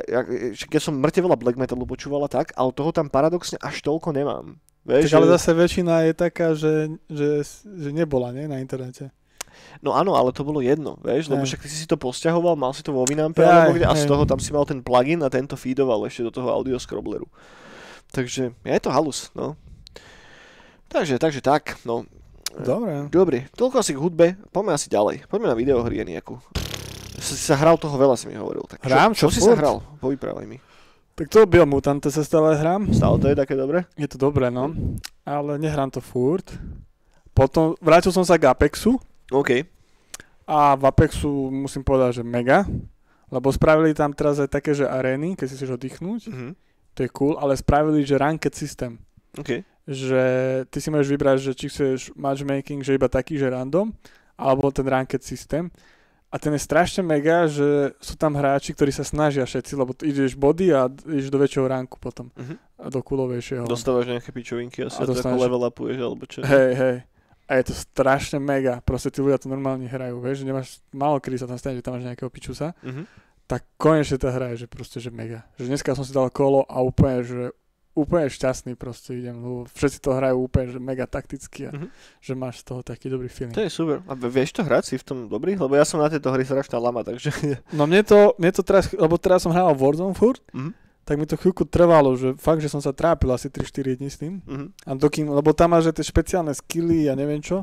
keď som mŕte veľa black metalu počúvala tak, ale toho tam paradoxne až toľko nemám. Vieš, tak ale že... zase väčšina je taká, že, že, že nebola nie, na internete. No áno, ale to bolo jedno, vieš, lebo však ty si to posťahoval, mal si to vo Winampe alebo kde, a z toho tam si mal ten plugin a tento feedoval ešte do toho audio scrobbleru. Takže je to halus, no. Takže, takže tak, no. Dobre. Dobre, toľko asi k hudbe, poďme asi ďalej. Poďme na videohry nejakú. Si sa hral toho veľa, si mi hovoril. Tak Hrám, čo, čo, si sa hral? Povyprávaj mi. Tak to Biomutante sa stále hrám. Stále to je také dobré? Je to dobré, no. Ale nehrám to furt. Potom vrátil som sa k Apexu. OK. A v Apexu musím povedať, že mega, lebo spravili tam teraz aj také, že arény, keď si chceš oddychnúť, mm-hmm. to je cool, ale spravili, že ranked systém. Okay. Že ty si môžeš vybrať, že či chceš matchmaking, že iba taký, že random, alebo ten ranked systém. A ten je strašne mega, že sú tam hráči, ktorí sa snažia všetci, lebo ideš body a ideš do väčšieho ranku potom. Uh-huh. A do kulovejšieho. Dostávaš nejaké pičovinky asi a, a to ako level upuješ, alebo čo? Hej, hej a je to strašne mega. Proste tí ľudia to normálne hrajú, vieš, že nemáš, málo kedy sa tam stane, že tam máš nejakého pičusa, mm-hmm. tak konečne to hraje, že proste, že mega. Že dneska som si dal kolo a úplne, že úplne šťastný proste idem, lebo všetci to hrajú úplne, že mega takticky a mm-hmm. že máš z toho taký dobrý feeling. To je super. A vieš to hrať si v tom dobrý? Lebo ja som na tejto hry strašná lama, takže... No mne to, mne to teraz, lebo teraz som hral Warzone furt, mm-hmm tak mi to chvíľku trvalo, že fakt, že som sa trápil asi 3-4 dní s tým. Mm-hmm. A dokým, lebo tam máš tie špeciálne skilly a neviem čo.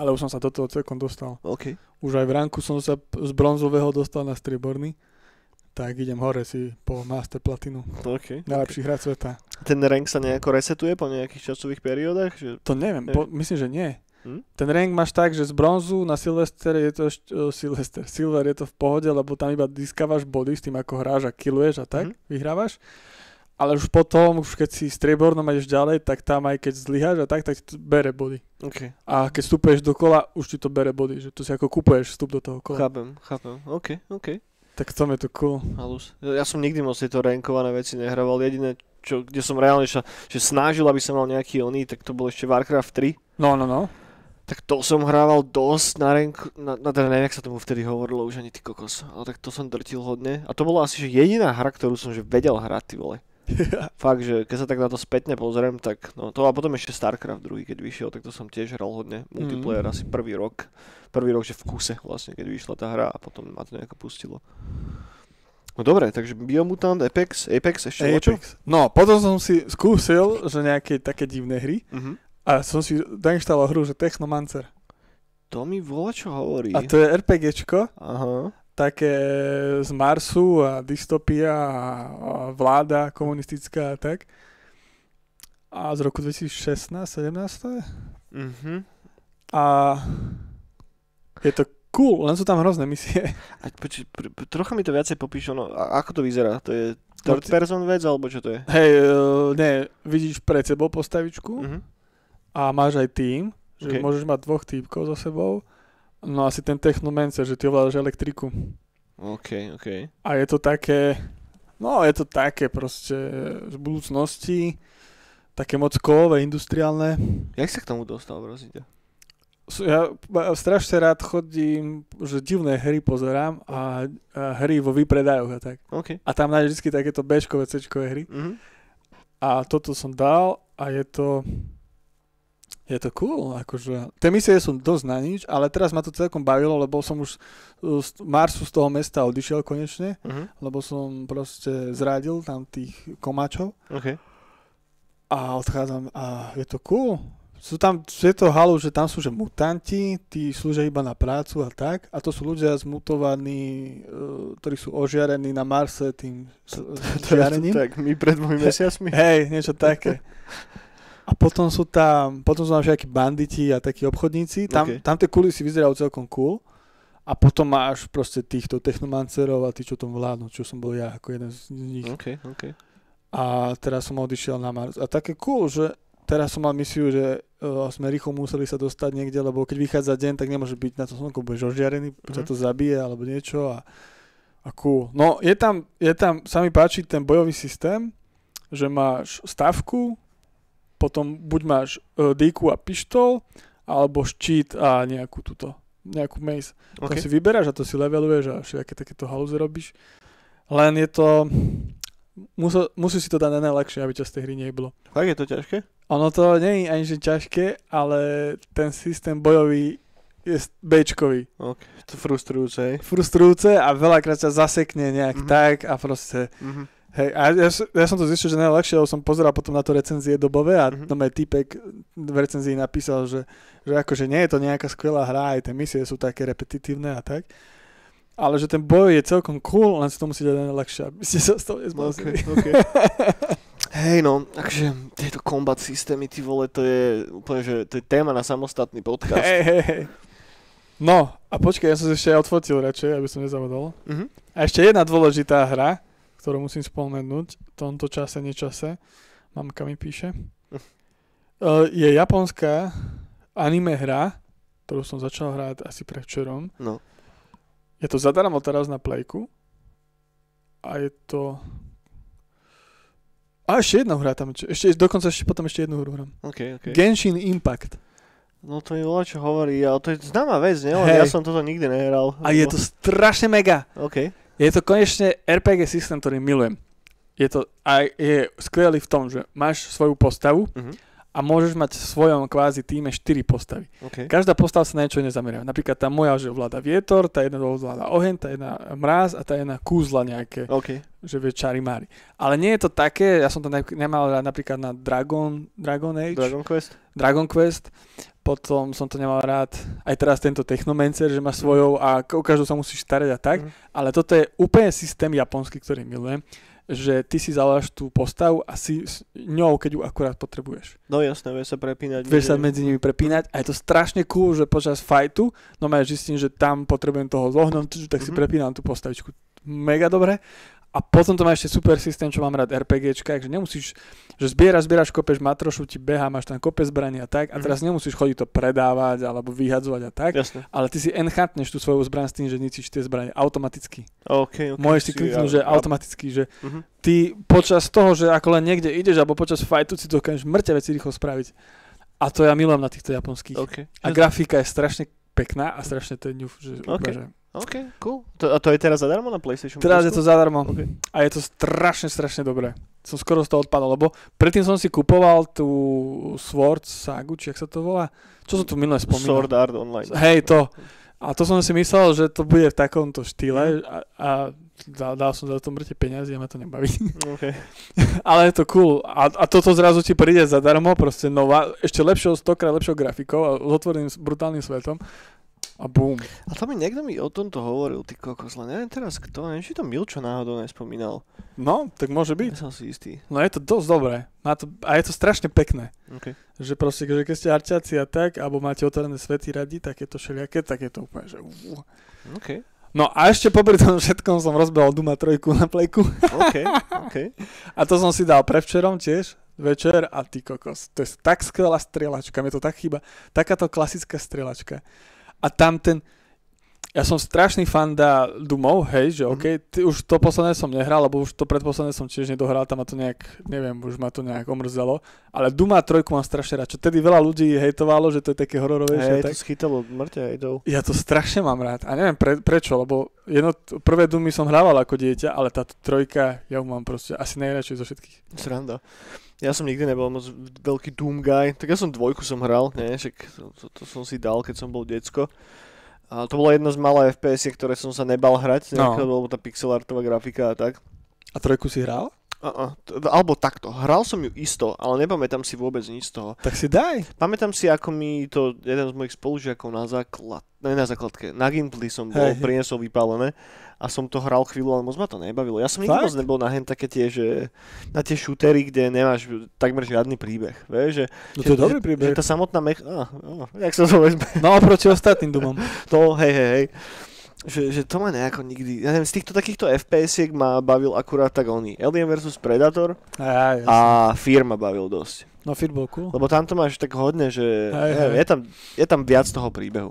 Ale už som sa do toho celkom dostal. Okay. Už aj v ranku som sa z bronzového dostal na strieborný. Tak idem hore si po Master Platinu. Okay, Najlepší okay. hra sveta. Ten rank sa nejako resetuje po nejakých časových periódach? Že... To neviem, po, myslím, že nie. Hm? Ten rank máš tak, že z bronzu na Silvester je to uh, Silvester. Silver je to v pohode, lebo tam iba diskávaš body s tým, ako hráš a killuješ a tak, hm? vyhrávaš. Ale už potom, už keď si striebornom ideš ďalej, tak tam aj keď zlyháš a tak, tak ti to bere body. Okay. A keď vstupuješ do kola, už ti to bere body, že tu si ako kupuješ vstup do toho kola. Chápem, chápem. OK, OK. Tak v tom je to cool. Halus. Ja som nikdy moc tieto rankované veci nehrával. Jediné, čo, kde som reálne že snažil, aby som mal nejaký oný, tak to bol ešte Warcraft 3. No, no, no. Tak to som hrával dosť na renku, na, na teda neviem, jak sa tomu vtedy hovorilo, už ani ty kokos. Ale tak to som drtil hodne. A to bola asi že jediná hra, ktorú som že vedel hrať, ty vole. Fakt, že keď sa tak na to spätne pozriem, tak no to a potom ešte StarCraft druhý, keď vyšiel, tak to som tiež hral hodne. Multiplayer Mm. asi prvý rok. Prvý rok, že v kuse vlastne, keď vyšla tá hra a potom ma to nejako pustilo. No dobre, takže Biomutant, Apex, Apex, ešte? Apex. No, potom som si skúsil, že nejaké také divné hry Mhm. A som si doinštaloval hru, že Technomancer. To mi vola čo hovorí. A to je RPGčko, Aha. také z Marsu a dystopia a, vláda komunistická a tak. A z roku 2016, 17 to je? Mhm. A je to cool, len sú tam hrozné misie. A poči, pr, pr, trocha mi to viacej popíš, no, a ako to vyzerá? To je No, third person vec, alebo čo to je? Hej, uh, ne, vidíš pred sebou postavičku Mhm. A máš aj tým, že Ok. môžeš mať dvoch týpkov za sebou. No asi ten technomancer, že ty ovládaš elektriku. OK, OK. A je to také, no je to také proste z budúcnosti, také moc kovové, industriálne. Jak sa k tomu dostal? S- Ja strašne rád chodím, že divné hry pozerám a, a hry vo výpredajoch a tak. OK. A tam nájdeš vždy takéto Bčkové, Cčkové hry. Mhm. A toto som dal a je to... Je to cool, akože. Tie misie sú dosť na nič, ale teraz ma to celkom bavilo, lebo som už z Marsu z toho mesta odišiel konečne, Mhm. lebo som proste zradil tam tých komáčov OK. a odchádzam a je to cool. Sú tam, je to halu, že tam sú že mutanti, tí slúžia iba na prácu a tak, a to sú ľudia zmutovaní, e, ktorí sú ožiarení na Marse tým žiarením. Tak my pred dvomi mesiacmi. Hej, niečo také. A potom sú tam, potom sú tam všetky banditi a takí obchodníci. Tam, Ok. tam tie kulisy vyzerajú celkom cool. A potom máš proste týchto technomancerov a tí, čo tom vládnu, čo som bol ja ako jeden z nich. OK, OK. A teraz som odišiel na Mars. A také cool, že teraz som mal misiu, že uh, sme rýchlo museli sa dostať niekde, lebo keď vychádza deň, tak nemôže byť na to slnko, budeš ožiarený, mm-hmm. ťa Mhm. to zabije alebo niečo a, a cool. No je tam, je tam, sa mi páči ten bojový systém, že máš stavku, potom buď máš uh, dýku a pištol, alebo štít a nejakú túto, nejakú mace. To OK. si vyberáš a to si leveluješ a všetké takéto halúze robíš. Len je to... Musel, musí si to dať na najľahšie, aby ťa z tej hry nebolo. Fakt je to ťažké? Ono to nie je ani že ťažké, ale ten systém bojový je Bčkový. OK. To frustrujúce, hej. Frustrujúce a veľakrát sa zasekne nejak Mhm. tak a proste... Mhm. Hej, a ja, ja som to zistil, že najľahšie, lebo som pozeral potom na to recenzie dobové a Mhm. mm-hmm. tam aj týpek v recenzii napísal, že, že akože nie je to nejaká skvelá hra, aj tie misie sú také repetitívne a tak. Ale že ten boj je celkom cool, len si to musí dať najľahšie, aby ste sa z toho OK, nezblázili. OK. Hej no, takže tieto combat systémy, ty vole, to je úplne, že to je téma na samostatný podcast. Hej, hej, hej. No, a počkaj, ja som si ešte aj odfotil radšej, aby som nezabudol. Mhm. A ešte jedna dôležitá hra, ktorú musím spomenúť v tomto čase, nečase. Mamka mi píše. Uh, je japonská anime hra, ktorú som začal hrať asi predvčerom. No. Je to zadarmo teraz na Playku. A je to... A ešte jedna hra tam, ešte, dokonca ešte potom ešte jednu hru hrám. OK, OK. Genshin Impact. No to mi volá čo hovorí, ale to je známa vec? Len Hej. Ja som toto nikdy nehral. A je to strašne mega. OK. Je to konečne RPG systém, ktorý milujem. Je to aj je skvelý v tom, že máš svoju postavu Mhm. a môžeš mať v svojom kvázi týme 4 postavy. OK. Každá postava sa na niečo nezameriava. Napríklad tá moja, že ovláda vietor, tá jedna ovláda oheň, tá jedna mráz a tá jedna kúzla nejaké, OK. že vie čary mári. Ale nie je to také, ja som to ne- nemal napríklad na Dragon, Dragon Age, Dragon Quest? Dragon Quest, potom som to nemal rád, aj teraz tento Technomancer, že má svojou a o každú sa musíš starať a tak, Mhm. ale toto je úplne systém japonský, ktorý milujem, že ty si zavoláš tú postavu a si s ňou, keď ju akurát potrebuješ. No jasné, vie sa prepínať. Vieš sa medzi nimi prepínať a je to strašne cool, že počas fajtu, no ja zistím, že tam potrebujem toho zohnúť, tak si Mhm. prepínam tú postavičku mega dobre A potom to má ešte super systém, čo mám rád RPGčka, že nemusíš, že zbieraš, zbieraš, kopeš matrošu, ti beha, máš tam kope zbraní a tak a Mhm. teraz nemusíš chodiť to predávať alebo vyhadzovať a tak, Jasne. ale ty si enchantneš tú svoju zbraň s tým, že ničíš tie zbranie automaticky. OK, OK. Môžeš si kliknúť, že automaticky, že Mhm. ty počas toho, že ako len niekde ideš alebo počas fajtu si dokážeš mŕte veci rýchlo spraviť. A to ja milujem na týchto japonských. OK. A grafika je strašne pekná a strašne to je ňuf, že OK. úplne, že OK, cool. To, a to je teraz zadarmo na PlayStation Teraz je to zadarmo OK. a je to strašne, strašne dobré. Som skoro z toho odpadol, lebo predtým som si kupoval tú Sword Sagu, či jak sa to volá. Čo som tu minule spomínal? Sword Art Online. Hej, to. A to som si myslel, že to bude v takomto štýle a, a dal, dal som za to mŕte peniazy a ma to nebaví. OK. Ale je to cool. A, a toto zrazu ti príde zadarmo, proste nová, ešte lepšou, stokrát lepšou grafikou a s otvoreným s brutálnym svetom. A boom. A to mi niekto mi o tomto hovoril, ty kokos, len neviem teraz kto, neviem, či to Milčo náhodou nespomínal. No, tak môže byť. Nie som si istý. No je to dosť dobré. Má to, a je to strašne pekné. OK. Že proste, že keď ste arťaci a tak, alebo máte otvorené svety radi, tak je to všelijaké, tak je to úplne, že... ú. OK. No a ešte popri tom všetkom som rozbehol Duma 3 na plejku. OK. OK. A to som si dal prevčerom tiež, večer a ty kokos. To je tak skvelá strieľačka, mi to tak chýba. Takáto klasická strieľačka. A tam ten... Ja som strašný fan da Dumov, hej, že Mhm. OK, ty, už to posledné som nehral, lebo už to predposledné som tiež nedohral, tam ma to nejak, neviem, už ma to nejak omrzelo. Ale Duma 3 mám strašne rád, čo tedy veľa ľudí hejtovalo, že to je také hororovejšie. Hej, tak... to schytalo mŕte do... Ja to strašne mám rád a neviem pre, prečo, lebo jedno, prvé Dumy som hrával ako dieťa, ale táto trojka, ja ju mám proste asi najradšej zo všetkých. Sranda. Ja som nikdy nebol moc veľký Doom guy, tak ja som dvojku som hral, nie, však to, to, to som si dal, keď som bol decko. A to bolo jedno z malé FPS, ktoré som sa nebal hrať, No. lebo tá pixelartová grafika a tak. A trojku si hral? Uh-uh. Alebo takto, hral som ju isto, ale nepamätám si vôbec nič z toho. Tak si daj. Pamätám si, ako mi to jeden z mojich spolužiakov na základ, ne na základke, na Gimply som bol, hej. priniesol vypálené a som to hral chvíľu, ale moc ma to nebavilo. Ja som nikdy moc nebol na hen také tie, že na tie shootery, kde nemáš takmer žiadny príbeh, vieš, že, No to je že, dobrý že, príbeh. že tá samotná mech... Ah, ah, jak sa to vezme? No oproti ostatným Dumom. To, hej, hej, hej. Že, že to ma nejako nikdy, ja neviem, z týchto takýchto FPS-iek ma bavil akurát tak oný Alien vs Predator a Fear ma bavil dosť. No bol cool. Lebo tam to máš tak hodne, že Hej, neviem, hej. je, tam, je tam viac toho príbehu.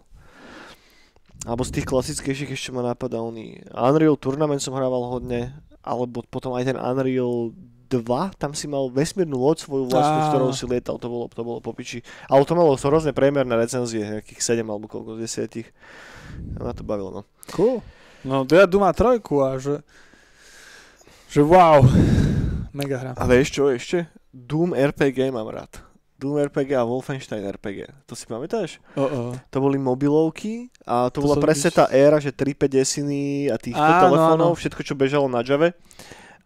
Alebo z tých klasickejších ešte ma napadá oný Unreal Tournament som hrával hodne, alebo potom aj ten Unreal 2, tam si mal vesmírnu loď svoju vlastnú, s ktorou si lietal, to bolo, to bolo popiči. Ale to malo hrozne priemerné recenzie, nejakých 7 alebo koľko z 10. A ma to bavilo, no. Cool. No to ja Duma trojku a že... Že wow. Mega hra. A vieš čo ešte? Doom RPG mám rád. Doom RPG a Wolfenstein RPG. To si pamätáš? Oh, oh. To boli mobilovky a to, To bola presne tá éra, že 350 a týchto telefónov, všetko čo bežalo na Java.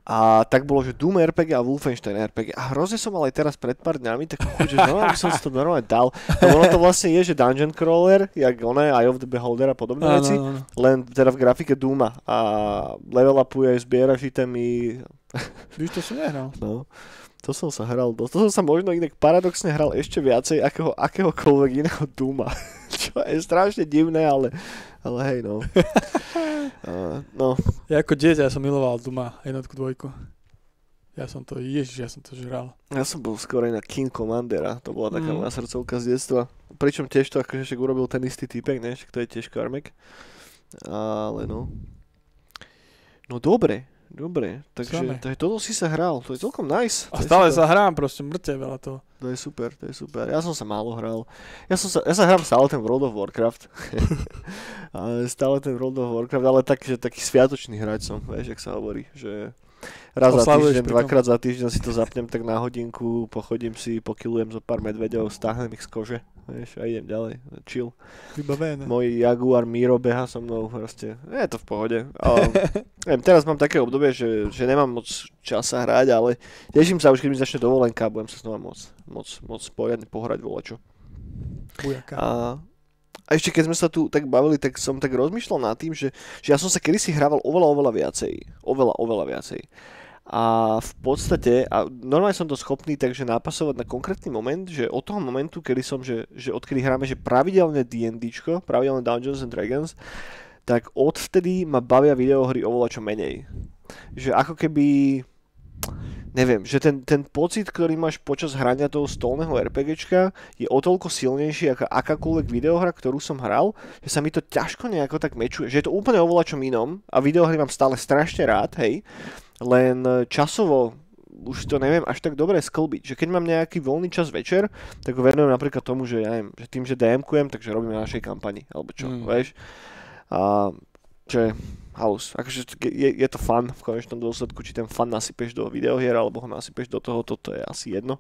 A tak bolo, že Doom RPG a Wolfenstein RPG. A hrozne som mal aj teraz pred pár dňami tak chuť, že by som si to normálne dal. No ono to vlastne je, že Dungeon Crawler, jak oné, Eye of the Beholder a podobné Áno, veci, áno. len teda v grafike Dooma. A level upuje, zbieraš itemy, Víš, to som nehral. no. To som sa hral dosť. To som sa možno inak paradoxne hral ešte viacej akého, akéhokoľvek iného Duma. Čo je strašne divné, ale, ale hej no. Uh, no, Ja ako dieťa som miloval Duma jednotku, dvojku. Ja som to, ježiš, ja som to žral. ja som bol skôr aj na King Commandera, to bola taká Mm. moja srdcovka z detstva. Pričom tiež to akože však urobil ten istý typek, ne, však to je tiež Karmek. Ale no. No dobre, dobre, takže, takže toto si sa hral, to je celkom nice. A stále sa hrám, proste mŕte veľa toho. To je super, to je super. Ja som sa málo hral. Ja, som sa, ja sa hrám stále ten World of Warcraft. ale stále ten World of Warcraft, ale tak, že taký sviatočný hráč som, vieš, jak sa hovorí, že raz za Oslavuješ týždeň, pritom. dvakrát za týždeň si to zapnem tak na hodinku, pochodím si, pokilujem zo pár medveďov, stáhnem ich z kože, vieš, a idem ďalej, chill. Vybavené. Môj Jaguar Miro beha so mnou, proste, je to v pohode. A, neviem, teraz mám také obdobie, že, že nemám moc čas sa hrať, ale teším sa už, keď mi začne dovolenka, budem sa znova môcť, môcť, môcť poriadne pohrať volačo. Bujaka. A, a ešte keď sme sa tu tak bavili, tak som tak rozmýšľal nad tým, že, že ja som sa kedysi hrával oveľa, oveľa viacej. Oveľa, oveľa viacej. A v podstate, a normálne som to schopný takže napasovať na konkrétny moment, že od toho momentu, kedy som, že, že odkedy hráme, že pravidelné D&Dčko, pravidelné Dungeons and Dragons, tak odvtedy ma bavia videohry oveľa čo menej. že ako keby neviem, že ten, ten pocit, ktorý máš počas hrania toho stolného RPGčka je o toľko silnejší ako akákoľvek videohra, ktorú som hral, že sa mi to ťažko nejako tak mečuje, že je to úplne o čom inom a videohry mám stále strašne rád, hej, len časovo už to neviem až tak dobre sklbiť, že keď mám nejaký voľný čas večer, tak ho venujem napríklad tomu, že ja neviem, že tým, že DM-kujem, takže robím na našej kampani, alebo čo, mm. vieš. A, že halus. Akože je, je to fun v konečnom dôsledku, či ten fun nasypeš do videohier, alebo ho nasypeš do toho, toto je asi jedno.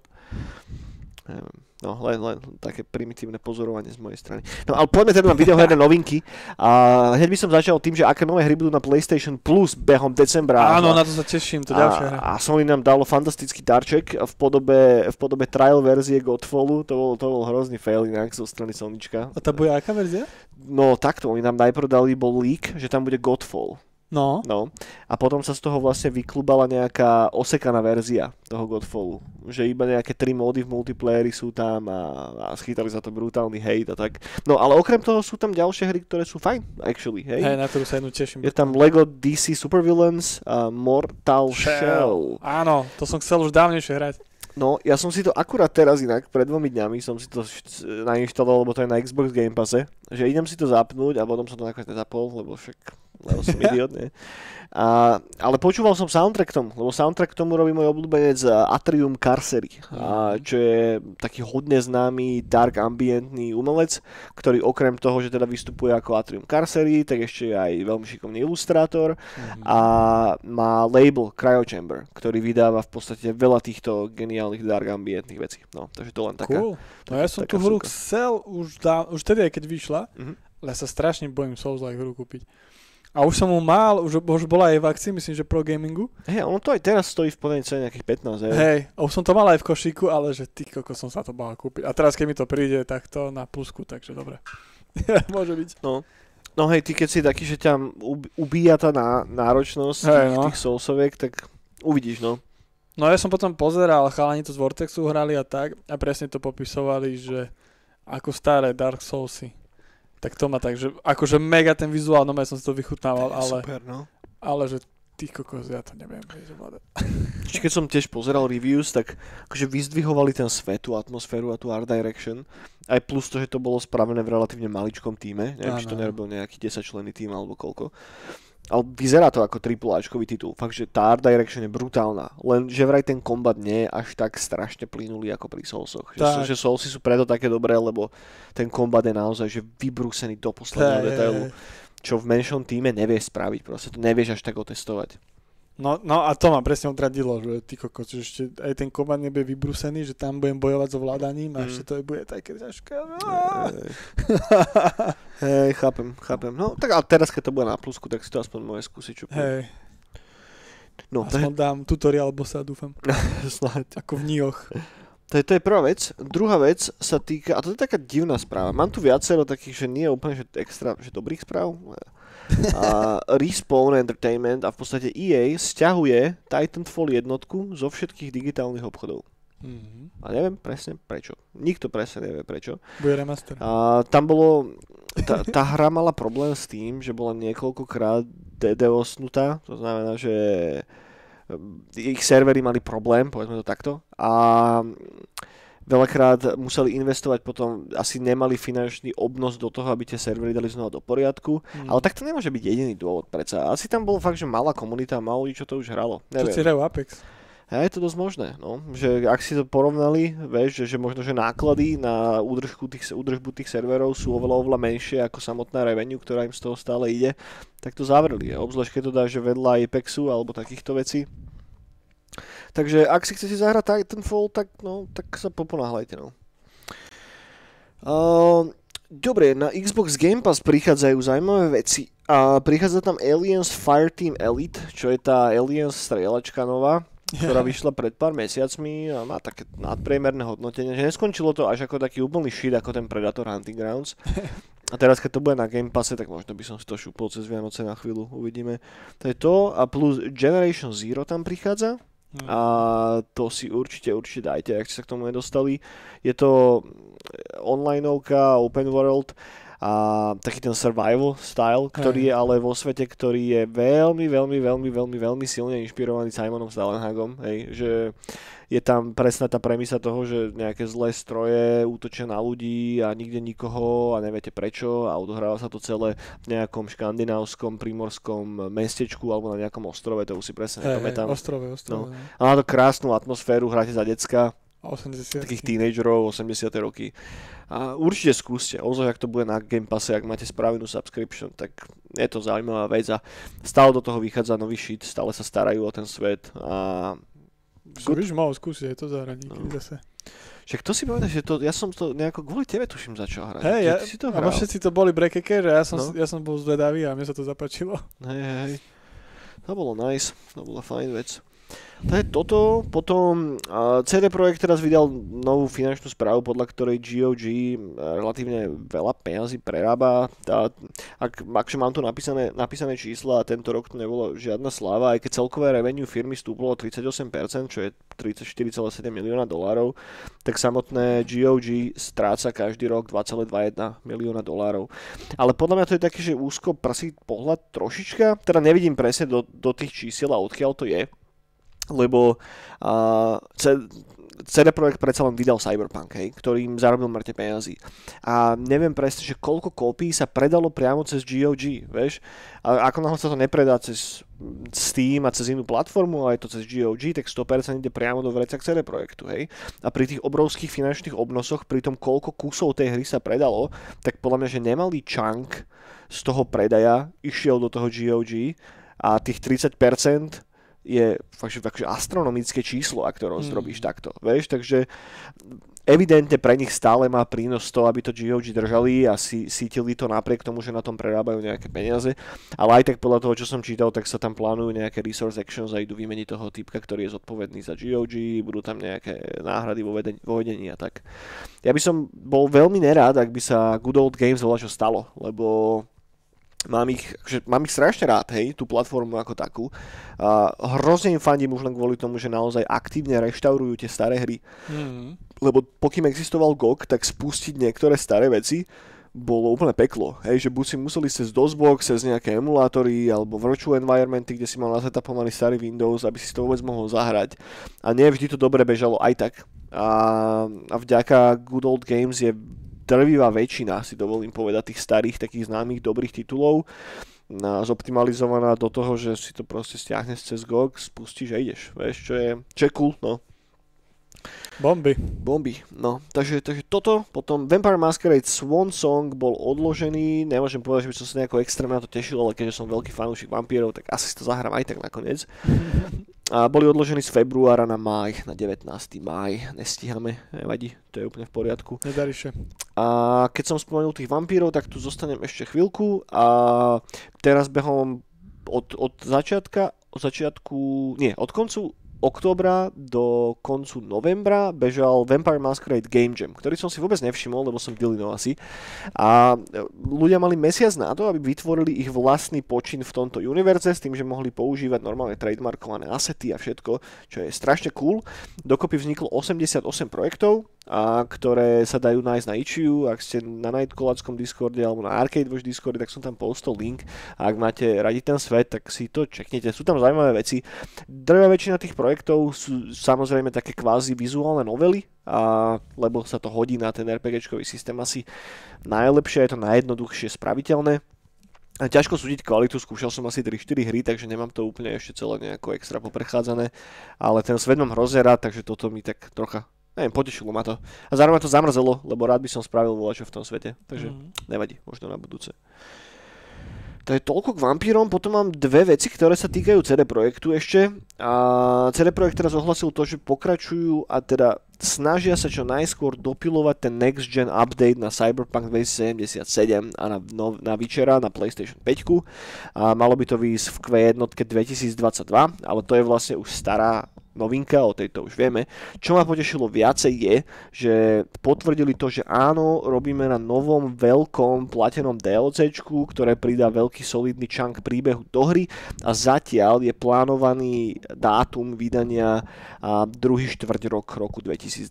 No, len, len také primitívne pozorovanie z mojej strany. No ale poďme teda na videoherné novinky. A hneď by som začal tým, že aké nové hry budú na PlayStation Plus behom decembra. Áno, na to sa teším, to ďalšia hra. A Sony nám dalo fantastický darček v podobe, v podobe trial verzie Godfallu. To bol, to bol hrozný fail inak zo strany Sonička. A tá bude aká verzia? No takto, oni nám najprv dali bol leak, že tam bude Godfall. No. no. A potom sa z toho vlastne vyklubala nejaká osekaná verzia toho Godfallu. Že iba nejaké tri módy v multiplayeri sú tam a, a schytali za to brutálny hate a tak. No ale okrem toho sú tam ďalšie hry, ktoré sú fajn, actually. Hej, hey, na ktorú sa jednu teším. Je tam Lego DC Supervillains a Mortal Shell. Shell. Áno, to som chcel už dávnejšie hrať. No, ja som si to akurát teraz inak, pred dvomi dňami som si to nainštaloval, lebo to je na Xbox Game Passe, že idem si to zapnúť a potom som to nakoniec nezapol, lebo však lebo som idiot, nie? A, ale počúval som soundtrack tomu, lebo soundtrack tomu robí môj obľúbenec eh, Atrium Carcery, a, čo je taký hodne známy dark ambientný umelec, ktorý okrem toho, že teda vystupuje ako Atrium Carcery, tak ešte je aj veľmi šikovný ilustrátor mm-hmm. a má label Cryo Chamber, ktorý vydáva v podstate veľa týchto geniálnych dark ambientných vecí. No, takže to len taká... Cool. No ja som tú hru chcel už, dá, už tedy, keď vyšla, mm-hmm. ale ja sa strašne bojím Souls-like hru kúpiť. A už som mu mal, už, už bola aj v akcii, myslím, že pro gamingu. Hej, ono to aj teraz stojí v plnej cene nejakých 15 eur. Hej, už som to mal aj v košíku, ale že ty koko som sa to bál kúpiť. A teraz keď mi to príde, tak to na plusku, takže dobre. Môže byť. No. No hej, ty keď si taký, že ťa ubíja tá ná, náročnosť hey, tých, no. tých soulsoviek, tak uvidíš, no. No ja som potom pozeral, chalani to z Vortexu hrali a tak a presne to popisovali, že ako staré Dark Soulsy tak to má tak, že akože mega ten vizuál, no ja som si to vychutnával, ale, super, no. ale že ty kokos, ja to neviem Čiže keď som tiež pozeral reviews, tak akože vyzdvihovali ten svet, tú atmosféru a tú art direction. Aj plus to, že to bolo spravené v relatívne maličkom týme. Neviem, či to nerobil nejaký 10 členný tým alebo koľko. Ale vyzerá to ako AAAčkový titul. Fakt, že tá art direction je brutálna. Len, že vraj ten kombat nie je až tak strašne plynulý ako pri Soulsoch. Že, že Soulsy sú preto také dobré, lebo ten kombat je naozaj že vybrúsený do posledného detailu. Čo v menšom týme nevieš spraviť. Proste to nevieš až tak otestovať. No, no a to ma presne odradilo, že ty kokos, že ešte aj ten kombat nebude vybrusený, že tam budem bojovať so vládaním a mm. ešte to bude také ťažké. Hej, chápem, chápem. No tak ale teraz, keď to bude na plusku, tak si to aspoň môže skúsiť. Hej. No, aspoň je... dám tutoriál bossa, dúfam. Snáď. Ako v Nioch. To je, to je prvá vec. Druhá vec sa týka, a to je taká divná správa. Mám tu viacero takých, že nie úplne že extra, že dobrých správ a Respawn Entertainment a v podstate EA stiahuje Titanfall jednotku zo všetkých digitálnych obchodov. Mm-hmm. A neviem presne prečo. Nikto presne nevie prečo. Bude remaster. A tam bolo... Tá, tá hra mala problém s tým, že bola niekoľkokrát DDoSnutá. To znamená, že ich servery mali problém, povedzme to takto. A veľakrát museli investovať, potom asi nemali finančný obnos do toho, aby tie servery dali znova do poriadku. Mm. Ale tak to nemôže byť jediný dôvod predsa. Asi tam bol fakt, že malá komunita, ľudí, čo to už hralo. Neviem. Čo si hrajú Apex. A je to dosť možné, no. že ak si to porovnali, vieš, že, že možno, že náklady na údržbu tých, údržbu tých serverov sú oveľa, oveľa menšie ako samotná revenue, ktorá im z toho stále ide, tak to zavreli. Obzvlášť keď to dá, že vedľa Apexu alebo takýchto vecí, Takže ak si chcete zahrať Titanfall, tak, no, tak sa poponáhľajte. No. Uh, dobre, na Xbox Game Pass prichádzajú zaujímavé veci. A prichádza tam Aliens Fireteam Elite, čo je tá Aliens strieľačka nová, ktorá vyšla pred pár mesiacmi a má také nadpriemerné hodnotenie, že neskončilo to až ako taký úplný shit ako ten Predator Hunting Grounds. A teraz, keď to bude na Game Passe, tak možno by som si to šupol cez Vianoce na chvíľu, uvidíme. To je to a plus Generation Zero tam prichádza. A to si určite, určite dajte, ak ste sa k tomu nedostali. Je to onlineovka, open world a taký ten survival style, ktorý je ale vo svete, ktorý je veľmi, veľmi, veľmi, veľmi, veľmi silne inšpirovaný Simonom Stalenhagom, hej, že je tam presná tá premisa toho, že nejaké zlé stroje útočia na ľudí a nikde nikoho a neviete prečo a odohráva sa to celé v nejakom škandinávskom primorskom mestečku alebo na nejakom ostrove, to už si presne hey, nepamätám. Hey, ostrove, ostrove. No. no. A má to krásnu atmosféru, hráte za decka, 80. takých tínedžerov, 80. roky. A určite skúste, ozaj, ak to bude na Game Passe, ak máte spravenú subscription, tak je to zaujímavá vec a stále do toho vychádza nový shit, stále sa starajú o ten svet a. Víš, mal skúsiť aj to zahrať no. zase. Však to si povedal, že to, ja som to nejako kvôli tebe tuším začal hrať. Hej, ja, si to hral. A všetci to boli breakeke, že ja som, no. ja som bol zvedavý a mne sa to zapačilo. Hej, hej. To bolo nice, to bola fajn vec. Je toto, potom CD Projekt teraz vydal novú finančnú správu, podľa ktorej GOG relatívne veľa peňazí prerába. Tá, ak, akže mám tu napísané, napísané čísla a tento rok to nebolo žiadna sláva, aj keď celkové revenue firmy stúplo o 38%, čo je 34,7 milióna dolárov, tak samotné GOG stráca každý rok 2,21 milióna dolárov. Ale podľa mňa to je taký, že úzko prsí pohľad trošička, teda nevidím presne do, do tých čísiel a odkiaľ to je, lebo uh, CD Projekt predsa len vydal Cyberpunk, hej, ktorým zarobil mŕte peniazy. A neviem presne, že koľko kópií sa predalo priamo cez GOG, vieš? A ako náhle sa to nepredá cez Steam a cez inú platformu, ale je to cez GOG, tak 100% ide priamo do vrecak CD Projektu, hej? A pri tých obrovských finančných obnosoch, pri tom koľko kusov tej hry sa predalo, tak podľa mňa, že nemalý chunk z toho predaja išiel do toho GOG a tých 30% je fakt, fakt astronomické číslo, ak to rozdrobíš mm. takto. Vieš, takže evidentne pre nich stále má prínos to, aby to GOG držali a si, sítili to napriek tomu, že na tom prerábajú nejaké peniaze. Ale aj tak podľa toho, čo som čítal, tak sa tam plánujú nejaké resource actions a idú vymeniť toho typka, ktorý je zodpovedný za GOG, budú tam nejaké náhrady vo, vedení, vo vedení a tak. Ja by som bol veľmi nerád, ak by sa Good Old Games veľa čo stalo, lebo Mám ich, že mám ich strašne rád, hej, tú platformu ako takú. A hrozne im fandím už len kvôli tomu, že naozaj aktívne reštaurujú tie staré hry. Mm. Lebo pokým existoval GOG, tak spustiť niektoré staré veci bolo úplne peklo. Hej, že buď si museli cez DOSBox, cez nejaké emulátory alebo virtual environmenty, kde si mal nasetapovaný starý Windows, aby si to vôbec mohol zahrať. A nie vždy to dobre bežalo aj tak. A, a vďaka Good Old Games je drvivá väčšina, si dovolím povedať, tých starých, takých známych, dobrých titulov zoptimalizovaná do toho, že si to proste stiahneš cez GOG, spustíš a ideš, vieš, čo je, čo je cool, no. Bomby. Bomby, no. Takže, takže toto, potom Vampire Masquerade Swan Song bol odložený, nemôžem povedať, že by som sa nejako extrémne na to tešil, ale keďže som veľký fanúšik vampírov, tak asi si to zahrám aj tak nakoniec. A boli odložení z februára na máj, na 19. máj. Nestíhame, nevadí, to je úplne v poriadku. Nedariše. A keď som spomenul tých vampírov, tak tu zostanem ešte chvíľku a teraz behom od, od začiatka, od začiatku, nie, od koncu októbra do koncu novembra bežal Vampire Masquerade Game Jam, ktorý som si vôbec nevšimol, lebo som v Illinois asi. A ľudia mali mesiac na to, aby vytvorili ich vlastný počin v tomto univerze s tým, že mohli používať normálne trademarkované asety a všetko, čo je strašne cool. Dokopy vzniklo 88 projektov, a ktoré sa dajú nájsť na Ichiu, ak ste na Nightcallackom Discorde alebo na Arcade Watch Discorde, tak som tam postol link a ak máte radi ten svet, tak si to čeknite. Sú tam zaujímavé veci. Drvá väčšina tých projektov sú samozrejme také kvázi vizuálne novely, a, lebo sa to hodí na ten RPGčkový systém asi najlepšie, je to najjednoduchšie spraviteľné. A ťažko súdiť kvalitu, skúšal som asi 3-4 hry, takže nemám to úplne ešte celé nejako extra poprechádzané, ale ten svet mám hrozne rád, takže toto mi tak trocha neviem, potešilo ma to. A zároveň to zamrzelo, lebo rád by som spravil volačo v tom svete. Takže mm. nevadí, možno na budúce. To je toľko k vampírom, potom mám dve veci, ktoré sa týkajú CD Projektu ešte. A CD Projekt teraz ohlasil to, že pokračujú a teda snažia sa čo najskôr dopilovať ten next gen update na Cyberpunk 2077 a na, no, na Vyčera na PlayStation 5. A malo by to výjsť v Q1 2022, ale to je vlastne už stará novinka, o tejto už vieme. Čo ma potešilo viacej je, že potvrdili to, že áno, robíme na novom veľkom platenom DLCčku, ktoré pridá veľký solidný čank príbehu do hry a zatiaľ je plánovaný dátum vydania druhý štvrť rok roku 2022.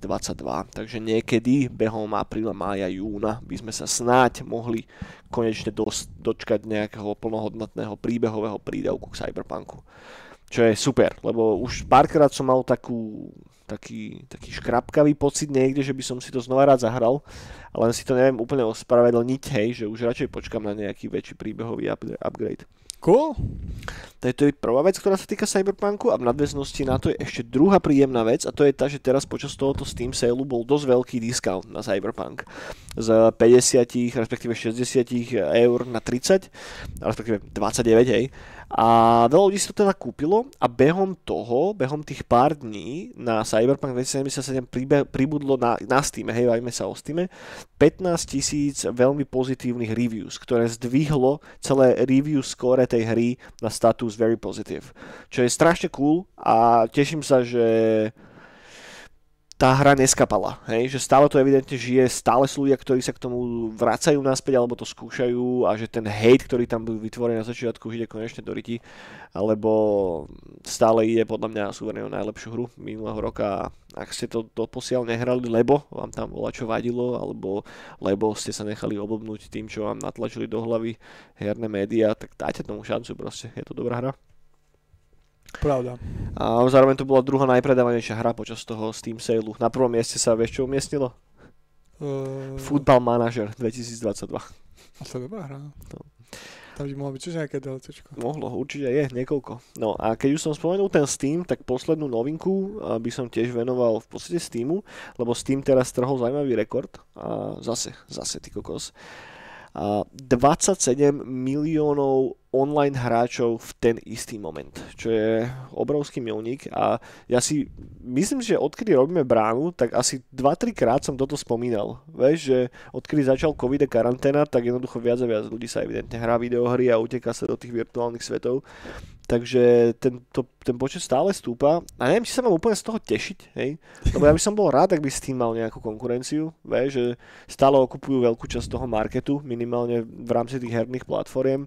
Takže niekedy behom apríla, mája, júna by sme sa snáď mohli konečne dočkať nejakého plnohodnotného príbehového prídavku k Cyberpunku. Čo je super, lebo už párkrát som mal takú, taký, taký škrapkavý pocit niekde, že by som si to znova rád zahral, ale si to neviem úplne ospravedlniť, hej, že už radšej počkam na nejaký väčší príbehový upgrade. Cool. To je, to je prvá vec, ktorá sa týka Cyberpunku a v nadväznosti na to je ešte druhá príjemná vec a to je tá, že teraz počas tohoto Steam sale bol dosť veľký discount na Cyberpunk. Z 50, respektíve 60 eur na 30, respektíve 29, hej. A veľa ľudí si to teda kúpilo a behom toho, behom tých pár dní na Cyberpunk 2077 pribudlo na, na Steam, hej, vajme sa o Steam, 15 tisíc veľmi pozitívnych reviews, ktoré zdvihlo celé review score tej hry na status very positive. Čo je strašne cool a teším sa, že tá hra neskapala, hej? že stále to evidentne žije, stále sú ľudia, ktorí sa k tomu vracajú naspäť alebo to skúšajú a že ten hate, ktorý tam bol vytvorený na začiatku, ide konečne do ryti, alebo stále ide podľa mňa súverne o najlepšiu hru minulého roka ak ste to doposiaľ nehrali, lebo vám tam bola čo vadilo, alebo lebo ste sa nechali oblbnúť tým, čo vám natlačili do hlavy herné médiá, tak dajte tomu šancu proste, je to dobrá hra. Pravda. A zároveň to bola druhá najpredávanejšia hra počas toho Steam sale. Na prvom mieste sa vieš čo umiestnilo? Uh... Football Manager 2022. A to je dobrá hra. No. Tam by mohlo byť tiež nejaké DLCčko. Mohlo, určite je, niekoľko. No a keď už som spomenul ten Steam, tak poslednú novinku by som tiež venoval v podstate Steamu, lebo Steam teraz trhol zaujímavý rekord a zase, zase ty kokos. A 27 miliónov online hráčov v ten istý moment, čo je obrovský milník a ja si myslím, že odkedy robíme bránu, tak asi 2-3 krát som toto spomínal. Vieš, že odkedy začal covid a karanténa, tak jednoducho viac a viac ľudí sa evidentne hrá videohry a uteká sa do tých virtuálnych svetov. Takže ten, to, ten počet stále stúpa a neviem, či sa mám úplne z toho tešiť, hej? Lebo ja by som bol rád, ak by s tým mal nejakú konkurenciu, vieš, že stále okupujú veľkú časť toho marketu, minimálne v rámci tých herných platformiem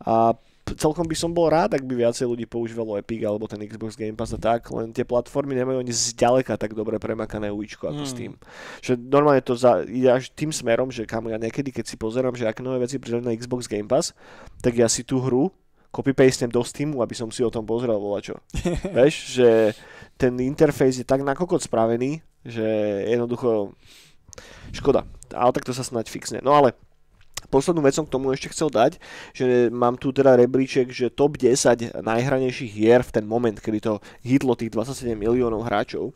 a celkom by som bol rád, ak by viacej ľudí používalo Epic alebo ten Xbox Game Pass a tak, len tie platformy nemajú ani zďaleka tak dobre premakané uličko ako hmm. Steam. Že normálne to za, ide až tým smerom, že kam ja niekedy, keď si pozerám, že aké nové veci pridali na Xbox Game Pass, tak ja si tú hru copy-pastem do Steamu, aby som si o tom pozrel čo. Vieš, že ten interfejs je tak nakokot spravený, že jednoducho škoda. Ale tak to sa snáď fixne. No ale Poslednú vec som k tomu ešte chcel dať, že mám tu teda rebríček, že top 10 najhranejších hier v ten moment, kedy to hitlo tých 27 miliónov hráčov.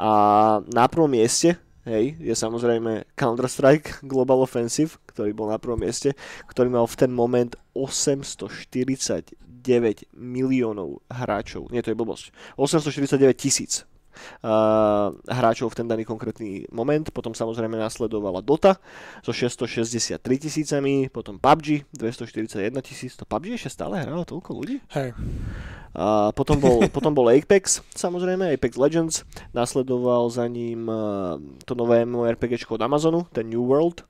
A na prvom mieste hej, je samozrejme Counter-Strike Global Offensive, ktorý bol na prvom mieste, ktorý mal v ten moment 849 miliónov hráčov. Nie, to je blbosť. 849 tisíc hráčov v ten daný konkrétny moment. Potom samozrejme nasledovala Dota so 663 tisícami, potom PUBG 241 tisíc. To PUBG ešte stále hralo toľko ľudí? Hej. A potom bol, potom bol Apex, samozrejme, Apex Legends. Nasledoval za ním to nové MMORPG od Amazonu, ten New World,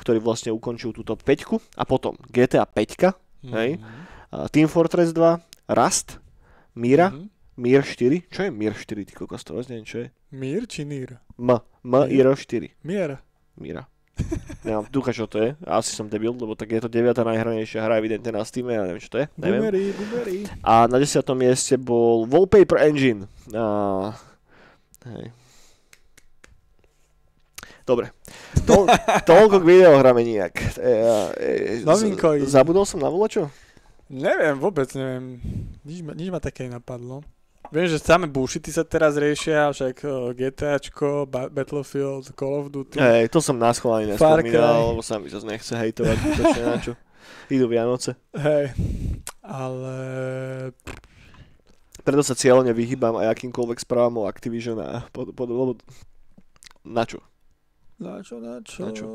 ktorý vlastne ukončil túto 5 a potom GTA 5, mm-hmm. hej, uh, Team Fortress 2, Rust, Mira, mm-hmm. Mir 4? Čo je Mir 4, ty kokos, to neviem, čo je. Mir či Nir? M. M, Ir 4. Mier. Mira. Nemám ducha, čo to je. Asi som debil, lebo tak je to 9. najhranejšia hra evidentne na Steam, ja neviem, čo to je. Neviem. Boomery, boomery. A na 10. mieste bol Wallpaper Engine. A... Hej. Dobre. To, toľko k videohrame nijak. E, e, z, zabudol som na volačo? Neviem, vôbec neviem. Nič ma, nič ma také napadlo. Viem, že samé bullshity sa teraz riešia, však uh, GTAčko, ba- Battlefield, Call of Duty. Hej, to som nás chválne nespomínal, lebo sa mi zase nechce hejtovať, na čo. Idú Vianoce. Hej, ale... Preto sa cieľne vyhýbam aj akýmkoľvek správam o Activision a pod, pod, lebo... Na čo? Na čo, na čo? Na čo?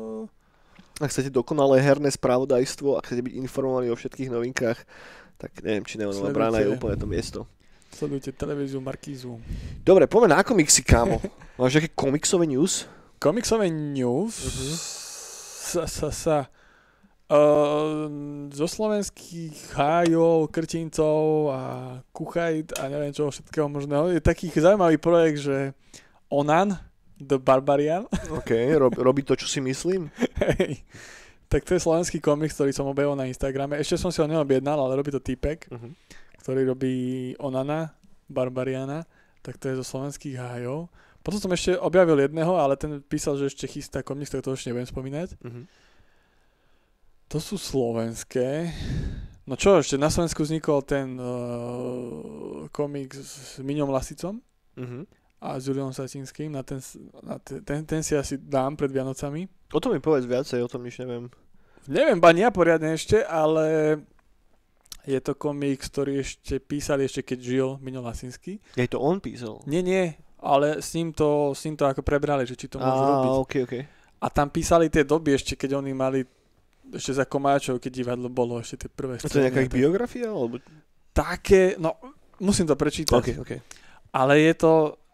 Ak chcete dokonalé herné spravodajstvo a chcete byť informovaní o všetkých novinkách, tak neviem, či Neonová brána je úplne to miesto. Sledujte televíziu Markízu. Dobre, poďme na komiksy, kámo. Máš nejaké komiksové news? Komiksové news? Mhm. Sa, sa, sa. Uh, zo slovenských hájov, krtincov a kuchajt a neviem čoho všetkého možného. Je taký zaujímavý projekt, že Onan, The Barbarian, OK, rob, robí to, čo si myslím. hej, tak to je slovenský komiks, ktorý som objavil na Instagrame. Ešte som si ho neobjednal, ale robí to typek, Uh-huh. Ktorý robí Onana, Barbariana, tak to je zo slovenských hájov. Potom som ešte objavil jedného, ale ten písal, že ešte chystá komiks, tak to už nebudem spomínať. Uh-huh. To sú slovenské. No čo, ešte na Slovensku vznikol ten uh, komik s Miňom Lasicom Uh-huh. a s Juliom Satinským. Na ten, na te- ten, ten si asi dám pred Vianocami. O tom mi povedz viacej, o tom nič neviem. Neviem, ba ja poriadne ešte, ale je to komik, ktorý ešte písali ešte keď žil Miňo Lasinsky. Je to on písal? Nie, nie, ale s ním to, s ním to ako prebrali, že či to môžu Á, robiť. OK, OK. A tam písali tie doby ešte, keď oni mali ešte za komáčov, keď divadlo bolo, ešte tie prvé A to je nejaká scény ich biografia? Alebo... Také, no, musím to prečítať. OK, OK. Ale je to,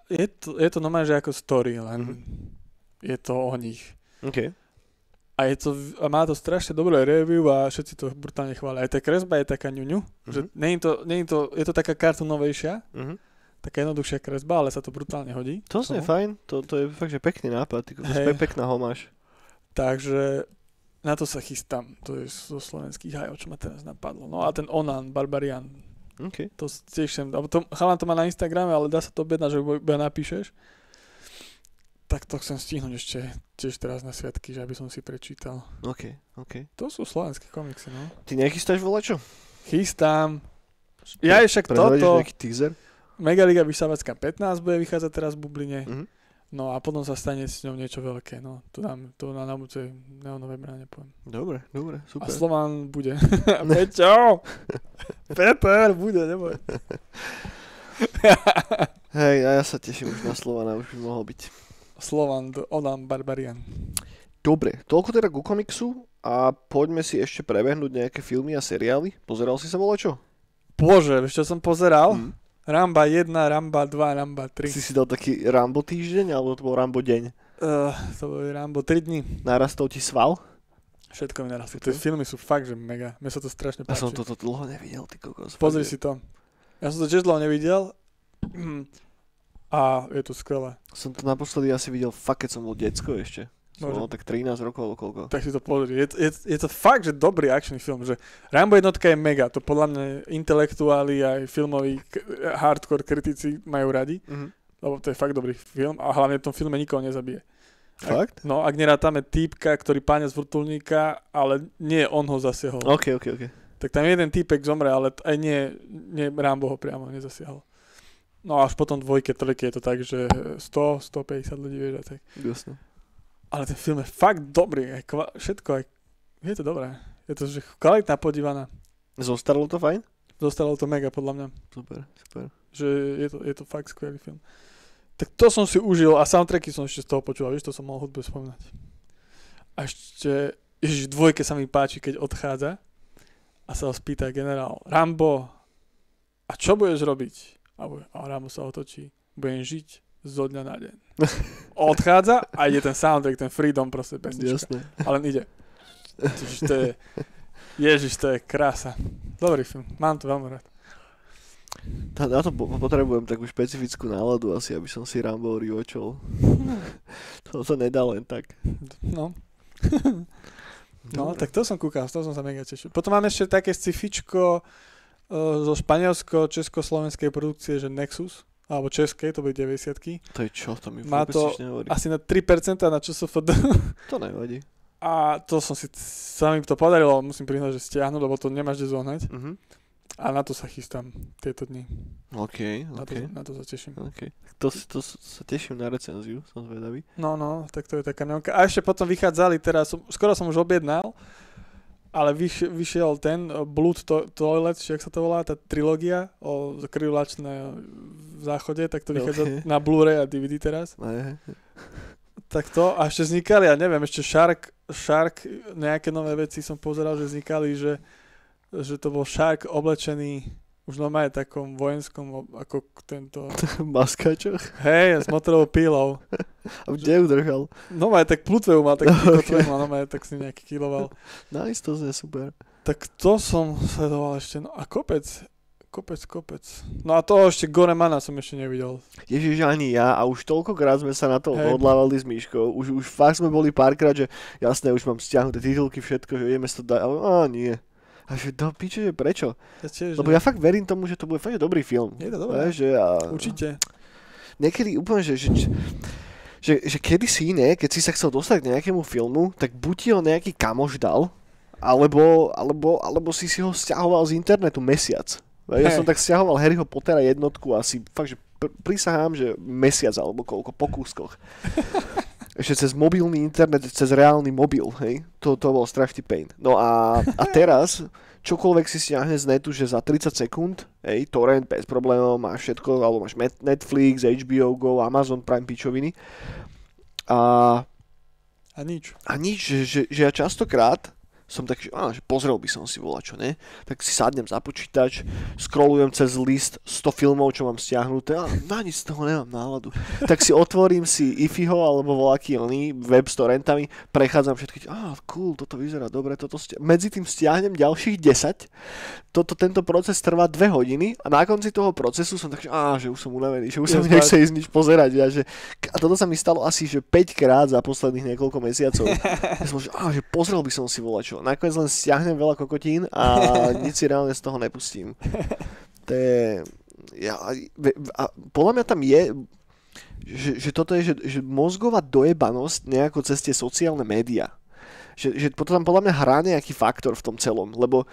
je to, je to normálne, že ako story, len Mhm. je to o nich. OK. A, je to, a má to strašne dobré review a všetci to brutálne chvália. Aj tá kresba je taká ňuňu, že Mhm. nie je to, nie je to, je to taká kartunovejšia, Uh-huh. taká jednoduchšia kresba, ale sa to brutálne hodí. To je fajn, to, to je fakt, že pekný nápad, Hej. pe- pekná homáš. Takže na to sa chystám. To je zo slovenských hajov, čo ma teraz napadlo. No a ten Onan, Barbarian, OK. to tiež sem, to, chalan to má na Instagrame, ale dá sa to objednať, že iba napíšeš. Tak to chcem stihnúť ešte tiež teraz na sviatky, že aby som si prečítal. OK, OK. To sú slovenské komiksy, no. Ty nechystáš volať čo? Chystám. Ja je však toto, nejaký teaser? Megaliga Vysávacká 15 bude vychádzať teraz v Bubline. Mhm. No a potom sa stane s ňou niečo veľké. No, to dám, to na budúcej neonové bráne poviem. Dobre, dobre, A super. Slovan bude. Peťo! Peter bude, neboj. Hej, a ja sa teším už na Slovana, už by mohol byť. Slovan, d- Odam Barbarian. Dobre, toľko teda ku komiksu a poďme si ešte prebehnúť nejaké filmy a seriály. Pozeral si sa vole čo? Bože, vieš čo som pozeral? Hm. Ramba 1, Ramba 2, Ramba 3. Si si dal taký Rambo týždeň, alebo to bol Rambo deň? Uh, to boli Rambo 3 dní. Narastol ti sval? Všetko mi narastlo. Tie filmy sú fakt, že mega. Mne sa to strašne Ja páči. som toto dlho nevidel, ty kokos. Pozri si to. Ja som to tiež dlho nevidel. A je to skvelé. Som to naposledy asi videl fakt, keď som bol decko ešte. Som Môže. mal tak 13 rokov alebo koľko. Tak si to pozri. Je, je, je to fakt, že dobrý akčný film. Že Rambo jednotka je mega. To podľa mňa intelektuáli aj filmoví k- hardcore kritici majú radi. Mhm. Lebo to je fakt dobrý film. A hlavne v tom filme nikoho nezabije. Fakt? No, ak nerátame týpka, ktorý páňa z vrtulníka, ale nie on ho zasiahol. OK, OK, OK. Tak tam jeden týpek zomre, ale t- aj nie, nie Rambo ho priamo nezasiahol. No až potom dvojke, trojke je to tak, že 100, 150 ľudí vieš a tak. Jasne. Ale ten film je fakt dobrý, aj kva- všetko, aj, je to dobré. Je to že kvalitná podívaná. Zostalo to fajn? Zostalo to mega podľa mňa, Super, super. že je to, je to fakt skvelý film. Tak to som si užil a soundtracky som ešte z toho počúval, vieš, to som mohol hudbe spomínať. A ešte, ježiš, dvojke sa mi páči, keď odchádza a sa ho spýta generál, Rambo, a čo budeš robiť? A, bude, a Rambo sa otočí, budem žiť zo dňa na deň. Odchádza a ide ten soundtrack, ten freedom proste pesnička. Jasné. Ale ide. Ježiš, to je, ježiš, to je krása. Dobrý film, mám to veľmi rád. Tá- Na to po- potrebujem takú špecifickú náladu asi, aby som si Rambo rewatchol. to sa nedá len tak. No, no tak to som kúkal, z toho som sa mega tešil. Potom mám ešte také scifičko zo španielsko-československej produkcie, že Nexus, alebo českej, to bude 90 To je čo, to mi Má to. Asi na 3% na ČSFD. To nevadí. A to som si, sa mi to podarilo, musím priznať, že stiahnuť, lebo to nemáš kde zohnať. Mhm. A na to sa chystám tieto dni. OK, Na, OK. to, na to sa teším. OK. To, to sa teším na recenziu, som zvedavý. No, no, tak to je taká neonka. A ešte potom vychádzali teraz, skoro som už objednal, ale vyš, vyšiel ten uh, Blood to- Toilet, či jak sa to volá, tá trilógia o krivlačné v záchode, tak to Ok. vychádza na Blu-ray a DVD teraz. Ne? Tak to, a ešte vznikali, ja neviem, ešte Shark, Shark, nejaké nové veci som pozeral, že vznikali, že, že to bol Shark oblečený, už normálne takom vojenskom, ako tento, Maskáčoch. hej, s motorovou pílou. A kde ju držal? No aj tak plutveu mal, tak okay. mal, no tak si nejaký kiloval. Nice, to je super. Tak to som sledoval ešte, no a kopec, kopec, kopec. No a toho ešte Goremana som ešte nevidel. Ježiš, ani ja a už toľkokrát sme sa na to Hej. odlávali s Myškou. Už, už fakt sme boli párkrát, že jasné, už mám stiahnuté titulky, všetko, že ideme to dať, ale á, nie. A že do piče, že prečo? Ja tiež, Lebo ja fakt verím tomu, že to bude fakt dobrý film. Je to dobré. Že a... Určite. Niekedy úplne, že, že, že, že kedysi iné, keď si sa chcel dostať k nejakému filmu, tak buď ti ho nejaký kamoš dal, alebo, alebo, alebo si si ho stiahoval z internetu mesiac. Ja Hej. som tak stiahoval Harryho Pottera jednotku asi fakt, že pr- prisahám, že mesiac alebo koľko, po kúskoch. Ešte cez mobilný internet, cez reálny mobil, hej. To, to bol strašný pain. No a, a teraz, čokoľvek si stiahne z netu, že za 30 sekúnd, hej, torrent bez problémov, máš všetko, alebo máš Netflix, HBO Go, Amazon Prime pičoviny. A, A nič. a nič, že, že, že ja častokrát som tak, že, á, že pozrel by som si volačo, ne? Tak si sadnem za počítač, scrollujem cez list 100 filmov, čo mám stiahnuté, a na nič z toho nemám náladu. Tak si otvorím si Ifiho alebo voľaký oný web s torrentami, prechádzam všetky, á, cool, toto vyzerá dobre, toto stia- medzi tým stiahnem ďalších 10, toto, tento proces trvá 2 hodiny a na konci toho procesu som tak, že, á, že už som unavený, že už Jasné. nechce ísť nič pozerať. Ja, že, a toto sa mi stalo asi že 5 krát za posledných niekoľko mesiacov. Ja som, že, á, že pozrel by som si volačo. Nakoniec len stiahnem veľa kokotín a nič si reálne z toho nepustím. To je... Ja, a podľa mňa tam je že, že toto je, že, že mozgová dojebanosť nejako cez tie sociálne médiá. Že, že potom tam podľa mňa hrá nejaký faktor v tom celom, lebo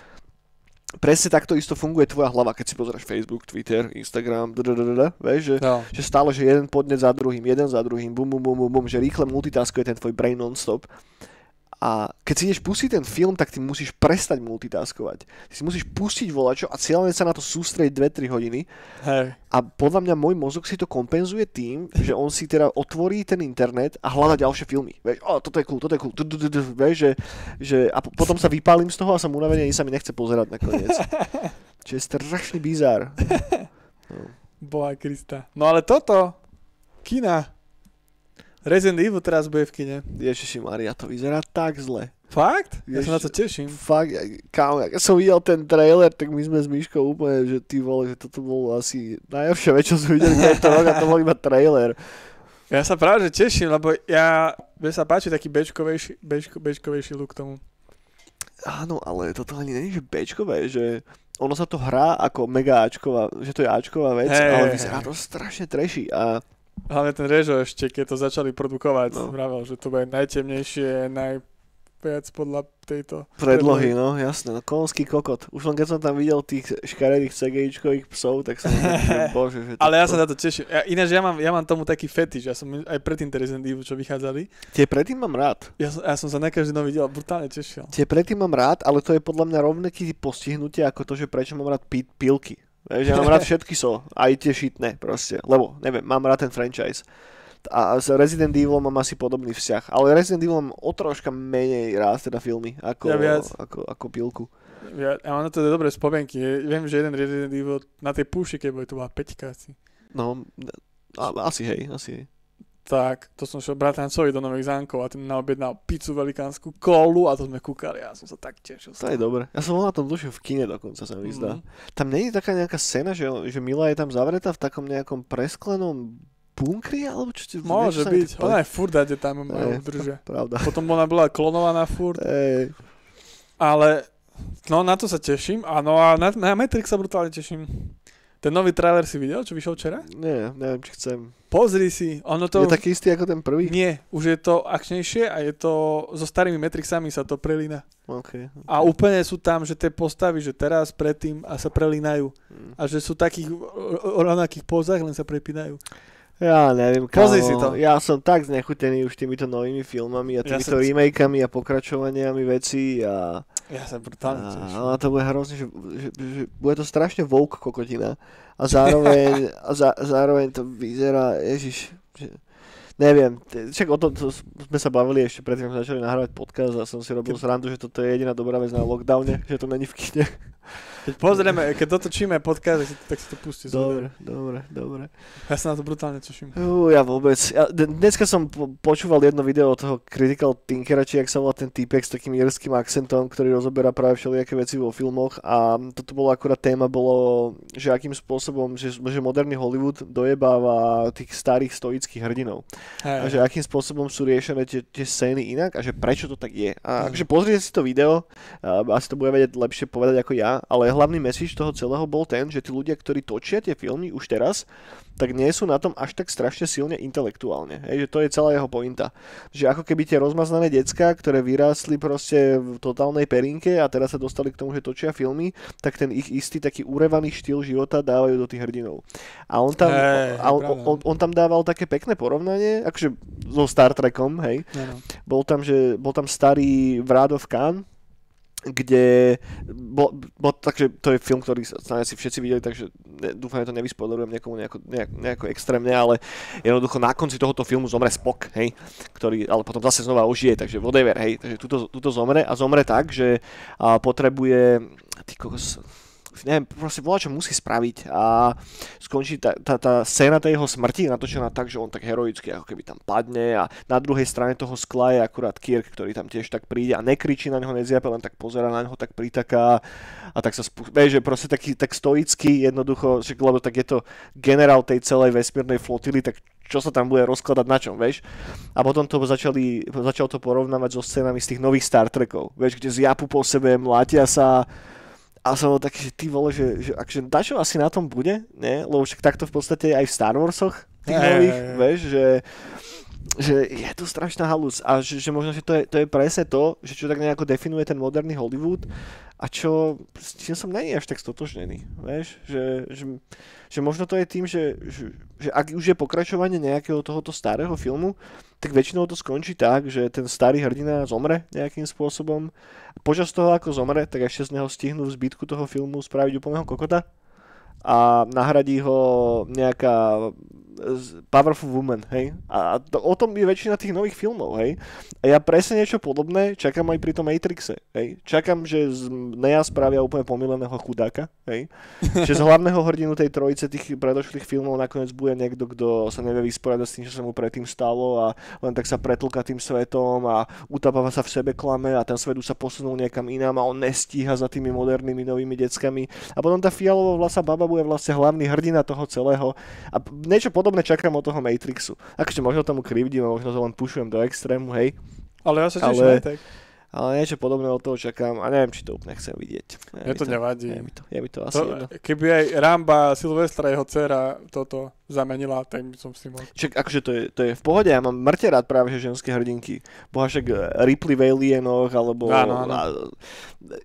presne takto isto funguje tvoja hlava, keď si pozrieš Facebook, Twitter, Instagram, dadadadada, vieš, že, No. že stále, že jeden podnet za druhým, jeden za druhým, bum, bum, bum, bum, bum, že rýchle multitaskuje ten tvoj brain non-stop. A keď si ideš pustiť ten film, tak ty musíš prestať multitaskovať. Ty si musíš pustiť volačo a cieľene sa na to sústrediť 2-3 hodiny. Hej. A podľa mňa môj mozog si to kompenzuje tým, že on si teda otvorí ten internet a hľada ďalšie filmy. Vieš, o, toto je cool, toto je cool, vieš, že, že, a po- potom sa vypálim z toho a som unavený a sa mi nechce pozerať nakoniec. Čiže je strašný bizár. Boha Krista. No ale toto, kina. Resident Evil teraz bude v kine. Ježiši Maria, to vyzerá tak zle. Fakt? Ja sa na to teším. Fakt, kámo, ja som videl ten trailer, tak my sme s Myškou úplne, že ty vole, že toto bolo asi najhoršia vec, čo sme videli tento rok a to bol iba trailer. Ja sa práve že teším, lebo ja, mne sa páči taký bečkovejší, bečko, bečkovejší look tomu. Áno, ale toto ani není, že Bčkové, že ono sa to hrá ako mega Ačková, že to je Ačková vec, Hej, ale vyzerá to strašne treší a Hlavne ten Režo ešte, keď to začali produkovať, No. vravel, že to bude najtemnejšie, najviac podľa tejto predlohy, no jasné, no konský kokot. Už len keď som tam videl tých škaredých CGIčkových psov, tak som že bože, že to, Ale ja sa na to teším. Ja, ináč ja mám, ja mám tomu taký fetiš, ja som aj predtým tie Resident Evil, čo vychádzali. Tie predtým mám rád. Ja som, ja som sa na každý nový diel brutálne tešil. Tie predtým mám rád, ale to je podľa mňa rovnaký postihnutie ako to, že prečo mám rád pi- pilky. Vieš, ja mám rád všetky so, aj tie šitné proste, lebo neviem, mám rád ten franchise. A s Resident Evil mám asi podobný vzťah, ale Resident Evil mám o troška menej rád teda filmy ako, Ja viac. ako, ako pilku. Ja, ja mám na to dobré spomienky. Viem, že jeden Resident Evil na tej púši, keď boli, to bola peťka asi. No, a, asi hej, asi hej. Tak, to som šiel bratrancovi do Nových zámkov a ten naobjednal pizzu velikánsku, kolu a to sme kúkali a ja som sa tak tešil. To je dobre. Ja som bol na tom duším v kine dokonca, sa mi zdá. Mhm. Tam nie je taká nejaká scéna, že, že Mila je tam zavretá v takom nejakom presklenom bunkri, alebo čo? Môže sa mi byť. tak Ona je furt kde tam majú držia. Pravda. Potom ona bola klonovaná furt, Ej, ale no na to sa teším. A no a na, na Matrix sa brutálne teším. Ten nový trailer si videl, čo vyšiel včera? nie, neviem, či chcem. Pozri si, ono to... Je taký istý ako ten prvý? Nie, už je to akčnejšie a je to, so starými Matrixami sa to prelína. Okay. A úplne sú tam, že tie postavy, že teraz, predtým a sa prelínajú. Hm. A že sú takých rovnakých pozách, len sa prepínajú. Ja neviem, Pozri kámo, si to. Ja som tak znechutený už týmito novými filmami a Ja týmito som- remakeami a pokračovaniami vecí a, Ja sa brutálne a, teším. a to bude hrozne, že, že, že bude to strašne woke kokotina a zároveň, a za, zároveň to vyzerá, ježiš, že, neviem, však o tom to sme sa bavili ešte predtým, sme začali nahrávať podcast a som si robil srandu, že toto je jediná dobrá vec na lockdowne, že to není v kine. Pozrieme, keď dotočíme podcast, tak si, tak si to pustí. Dobre, dobre, dobre. Ja sa na to brutálne teším. Uh, ja vôbec. Ja, dneska som po- počúval jedno video od toho Critical Thinkera, či jak sa volá ten týpek s takým jerským akcentom, ktorý rozoberá práve všelijaké veci vo filmoch a toto bolo akurát téma, bolo, že akým spôsobom, že, že moderný Hollywood dojebáva tých starých stoických hrdinov. Hej, A že akým spôsobom sú riešené tie, tie scény inak a že prečo to tak je. A Mm. akože pozrite si to video, asi to bude vedieť lepšie povedať ako ja, ale hlavný message toho celého bol ten, že tí ľudia, ktorí točia tie filmy už teraz, tak nie sú na tom až tak strašne silne intelektuálne. Hej, že to je celá jeho pointa. Že ako keby tie rozmaznané decka, ktoré vyrástli proste v totálnej perinke a teraz sa dostali k tomu, že točia filmy, tak ten ich istý taký urevaný štýl života dávajú do tých hrdinov. A on tam, Hej, a on, on, on tam dával také pekné porovnanie, akože so Star Trekom, hej. Áno. Bol tam, že, bol tam starý Vrad of Khan, kde bol, bol, takže to je film, ktorý snáď si všetci videli, takže ne, dúfam, že to nevyspoilerujem niekomu nejako, nejak, nejako extrémne, ale jednoducho na konci tohoto filmu zomre Spock, hej, ktorý ale potom zase znova ožije, takže whatever, hej, takže tuto, tuto zomre a zomre tak, že a, potrebuje, ty kokos, neviem, proste volá, čo musí spraviť a skončí tá, tá, tá scéna tej jeho smrti natočená tak, že on tak heroicky ako keby tam padne a na druhej strane toho skla je akurát Kirk, ktorý tam tiež tak príde a nekričí na neho, neziape, len tak pozera na neho, tak pritaká a tak sa spú... vieš, že proste taký tak stoicky jednoducho, že, lebo tak je to generál tej celej vesmírnej flotily, tak čo sa tam bude rozkladať na čom, vieš. A potom to začali, začal to porovnávať so scénami z tých nových Star Trekov, vieš, kde zjapu po sebe, mlátia sa, a som bol taký, že ty vole, že, že akže dačo asi na tom bude, ne? Lebo však takto v podstate aj v Star Warsoch tých nových, hej. vieš, že, že je to strašná halus a že, že možno, že to je, to je presne to, že čo tak nejako definuje ten moderný Hollywood a čo, s čím som není až tak stotožnený, vieš, že, že, že možno to je tým, že, že, že ak už je pokračovanie nejakého tohoto starého filmu, tak väčšinou to skončí tak, že ten starý hrdina zomre nejakým spôsobom. Počas toho, ako zomre, tak ešte z neho stihnú v zbytku toho filmu spraviť úplného kokota a nahradí ho nejaká powerful woman, hej. A to, o tom je väčšina tých nových filmov, hej. A ja presne niečo podobné čakám aj pri tom Matrixe, hej. Čakám, že z Nea spravia úplne pomileného chudáka, hej. že z hlavného hrdinu tej trojice tých predošlých filmov nakoniec bude niekto, kto sa nevie vysporiadať s tým, čo sa mu predtým stalo a len tak sa pretlka tým svetom a utapáva sa v sebe klame a ten svet už sa posunul niekam inám a on nestíha za tými modernými novými deckami. A potom tá fialová vlasa baba bude vlastne hlavný hrdina toho celého. A niečo podobné čakám od toho Matrixu. Akože možno tomu krivdím a možno to len pušujem do extrému, hej. Ale ja sa teším Ale- aj tak. Ale niečo podobné od toho čakám a neviem, či to úplne chcem vidieť. Je Mne to nevadí. Je mi to, je mi to asi To, jedno. keby aj Ramba, Silvestra, jeho dcera toto zamenila, tak by som si mohol. Čiže akože to je, to je v pohode, ja mám mŕte rád práve že ženské hrdinky. Boha však eh, Ripley v Alienoch, alebo Áno, áno. a,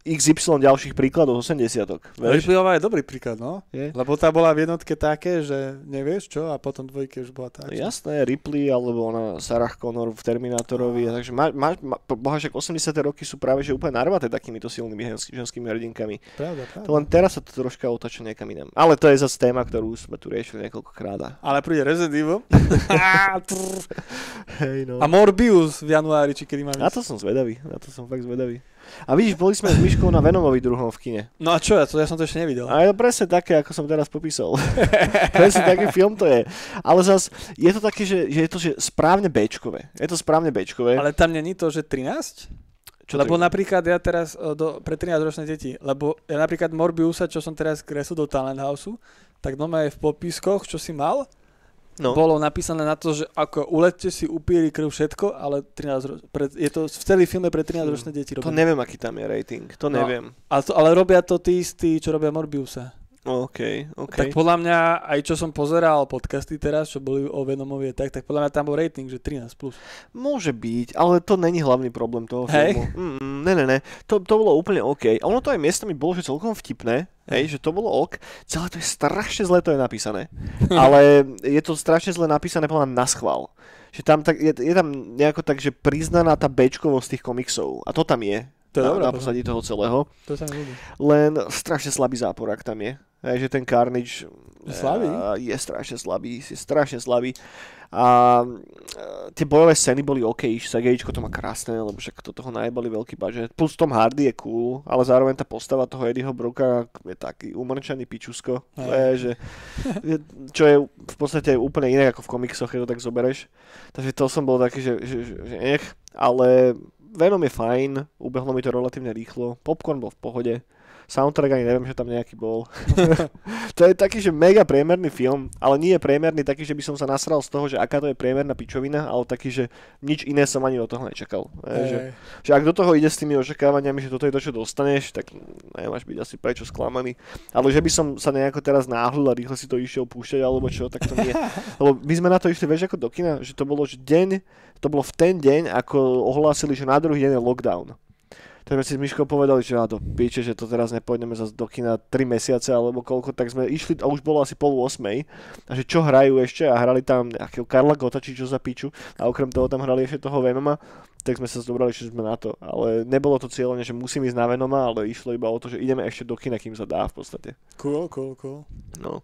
XY ďalších príkladov z 80 vieš? Ripleyová je dobrý príklad, no. Je? Lebo tá bola v jednotke také, že nevieš čo, a potom dvojke už bola tak. Jasné, Ripley, alebo ona Sarah Connor v Terminátorovi, a takže má, má, má, boha však 80 roky sú práve že úplne narvaté takýmito silnými žensk- ženskými hrdinkami. Pravda, pravda. To len teraz sa to troška otača niekam inám. Ale to je zase téma, ktorú sme tu riešili niekoľkokrát. A- Ale príde Resident Evil. Hej, no. a Morbius v januári, či kedy máme. Na to som zvedavý, na to som fakt zvedavý. A vidíš, boli sme s Myškou na Venomovi druhom v kine. No a čo, ja, to, ja som to ešte nevidel. A je to presne také, ako som teraz popísal. presne taký film to je. Ale zas je to také, že, že je to že správne Bčkové. Je to správne Bčkové. Ale tam není to, že 13? Čo lebo napríklad ja teraz do, pre 13 ročné deti, lebo ja napríklad Morbiusa, čo som teraz kresl do Talent Houseu, tak doma je v popiskoch, čo si mal, no. bolo napísané na to, že ako ulette si upíri krv všetko, ale 13 ro- pre, je to v celý filme pre 13 ročné deti To robené. neviem, aký tam je rating. To No. neviem. ale, to, ale robia to tí istí, čo robia Morbiusa. OK, OK. Tak podľa mňa, aj čo som pozeral podcasty teraz, čo boli o Venomovi, tak, tak podľa mňa tam bol rating, že 13+. Plus. Môže byť, ale to není hlavný problém toho Hej. filmu. Mm, ne, ne, ne. To, to bolo úplne OK. A ono to aj miestami bolo, že celkom vtipné. Hej, že to bolo ok. Celé to je strašne zle to je napísané. ale je to strašne zle napísané podľa na schvál. Že tam tak, je, je tam nejako tak, že priznaná tá bečkovosť tých komiksov. A to tam je. To je na, dobré. na pozadí toho celého. To sa mi. Len strašne slabý záporák tam je. Hej, že ten Carnage slabý? eh, je strašne slabý, je strašne slabý. A eh, tie bojové scény boli OK, CGIčko to má krásne, lebo však to toho najbali veľký budget. Plus Tom Hardy je cool, ale zároveň tá postava toho Eddieho Brooka je taký umrčaný pičusko. Je, že, čo je v podstate úplne iné ako v komiksoch, keď to tak zobereš. Takže to som bol taký, že, že, že, že nech, ale Venom je fajn, ubehlo mi to relatívne rýchlo, Popcorn bol v pohode, soundtrack ani neviem, že tam nejaký bol. to je taký, že mega priemerný film, ale nie je priemerný taký, že by som sa nasral z toho, že aká to je priemerná pičovina, ale taký, že nič iné som ani od toho nečakal. Hej, že, Hej. že ak do toho ide s tými očakávaniami, že toto je to, čo dostaneš, tak nemáš byť asi prečo sklamaný. Ale že by som sa nejako teraz náhlil a rýchlo si to išiel púšťať alebo čo, tak to nie. Lebo my sme na to išli, vieš, ako do kina, že to bolo, že deň, to bolo v ten deň, ako ohlásili, že na druhý deň je lockdown. Tak sme si s Myškou povedali, že a do piče, že to teraz nepôjdeme zase do kina 3 mesiace alebo koľko, tak sme išli a už bolo asi pol 8. A že čo hrajú ešte a hrali tam nejakého Karla Gota, či čo za piču a okrem toho tam hrali ešte toho Venoma, tak sme sa zobrali, že sme na to. Ale nebolo to cieľene, že musím ísť na Venoma, ale išlo iba o to, že ideme ešte do kina, kým sa dá v podstate. Cool, cool, cool. No.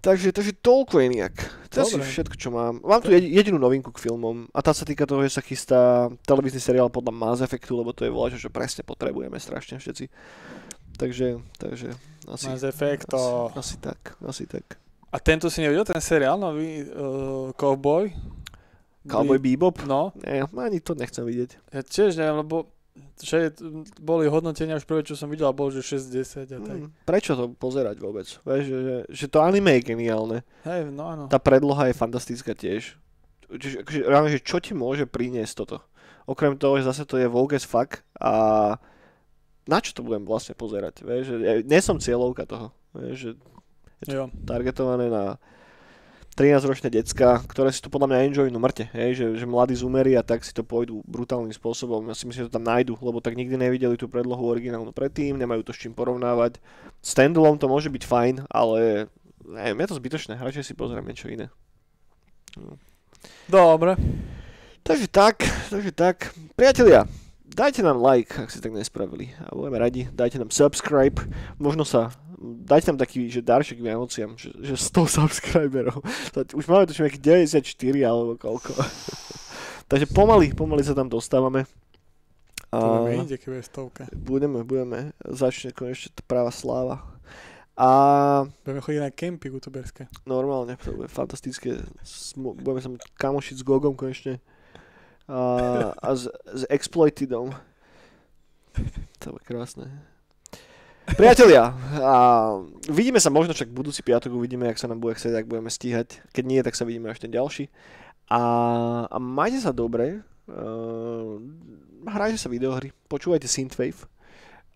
Takže, takže toľko je nejak. To je všetko, čo mám. Mám tu jedi- jedinú novinku k filmom a tá sa týka toho, že sa chystá televízny seriál podľa Mass Effectu, lebo to je voľačo, čo presne potrebujeme strašne všetci. Takže, takže asi, Mass Effect, asi, asi tak, asi tak. A tento si nevidel, ten seriál nový, uh, Cowboy? Cowboy Bebop? No, Nie, ani to nechcem vidieť. ja tiež neviem, lebo že boli hodnotenia už prvé, čo som videl, a bolo, že 60 a tak. Mm, prečo to pozerať vôbec? Vieš, že, že, že to anime je geniálne. Hej, no áno. Tá predloha je fantastická tiež. Čiže, akože, reálne, že čo ti môže priniesť toto? Okrem toho, že zase to je vogue as fuck a na čo to budem vlastne pozerať? Vieš, že ja nie som cieľovka toho. Vieš, že je to Jo. targetované na 13-ročné decka, ktoré si to podľa mňa enjoynú mŕte, hej, že, že mladí zúmeri a tak si to pôjdu brutálnym spôsobom. Ja si myslím, že to tam nájdu, lebo tak nikdy nevideli tú predlohu originálnu predtým, nemajú to s čím porovnávať. Standalone to môže byť fajn, ale neviem, je to zbytočné, radšej si pozriem niečo iné. Dobre. Takže tak, takže tak. Priatelia, dajte nám like, ak ste tak nespravili. A budeme radi. Dajte nám subscribe. Možno sa, dajte nám taký, že daršek k Vianociam, že, že 100 subscriberov. To- Už máme tuším nejakých 94 alebo koľko. Takže pomaly, pomaly sa tam dostávame. To A mi ide, keď bude stovka. budeme, budeme. Začne konečne tá práva sláva. A Budeme chodiť na kempy youtuberské. normálne, to bude fantastické. Budeme sa kamošiť s Gogom konečne. A, a s, s Exploitedom. To bude krásne. Priatelia, a vidíme sa možno však budúci piatok, uvidíme, jak sa nám bude chcieť, ak budeme stíhať. Keď nie, tak sa vidíme až ten ďalší. A, a majte sa dobre, uh, hrajte sa videohry, počúvajte Synthwave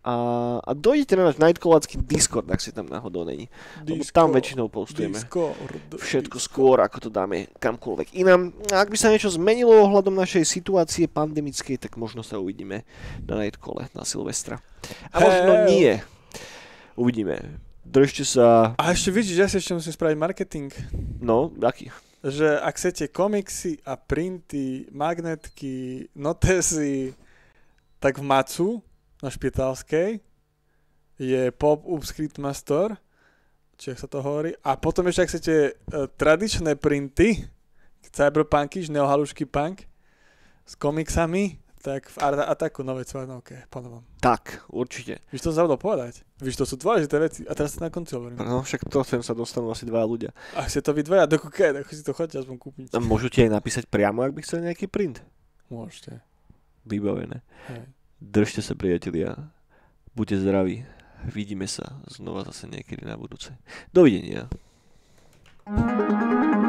a, a dojdete na náš Nightcallácky Discord, ak si tam náhodou není. Lebo tam väčšinou postujeme Discord, všetko Discord. skôr, ako to dáme kamkoľvek inám. A ak by sa niečo zmenilo ohľadom našej situácie pandemickej, tak možno sa uvidíme na Nightcole na Silvestra. A možno Hell. nie. Uvidíme. Držte sa, A ešte vidíš, ja si ešte musím spraviť marketing. no, aký? Že ak chcete komiksy a printy, magnetky, notesy, tak v Macu na Špitalskej je pop-up Scriptmaster, či ak sa to hovorí. A potom ešte, ak chcete e, tradičné printy, cyberpunky, neohalušky punk, s komiksami, tak v Art Attacku nové cvanovke, po novom. Tak, určite. Víš, to zabudol povedať. Víš, to sú dôležité veci. A teraz sa na konci hovorím. No, však to sem sa dostanú asi dva ľudia. Ak ste to vy dvaja do kuke, tak si to chodte aspoň kúpiť. A môžu ti aj napísať priamo, ak by chceli nejaký print. Môžete. Vybavené. Hej. Držte sa priatelia, buďte zdraví, vidíme sa znova zase niekedy na budúce. Dovidenia. thank you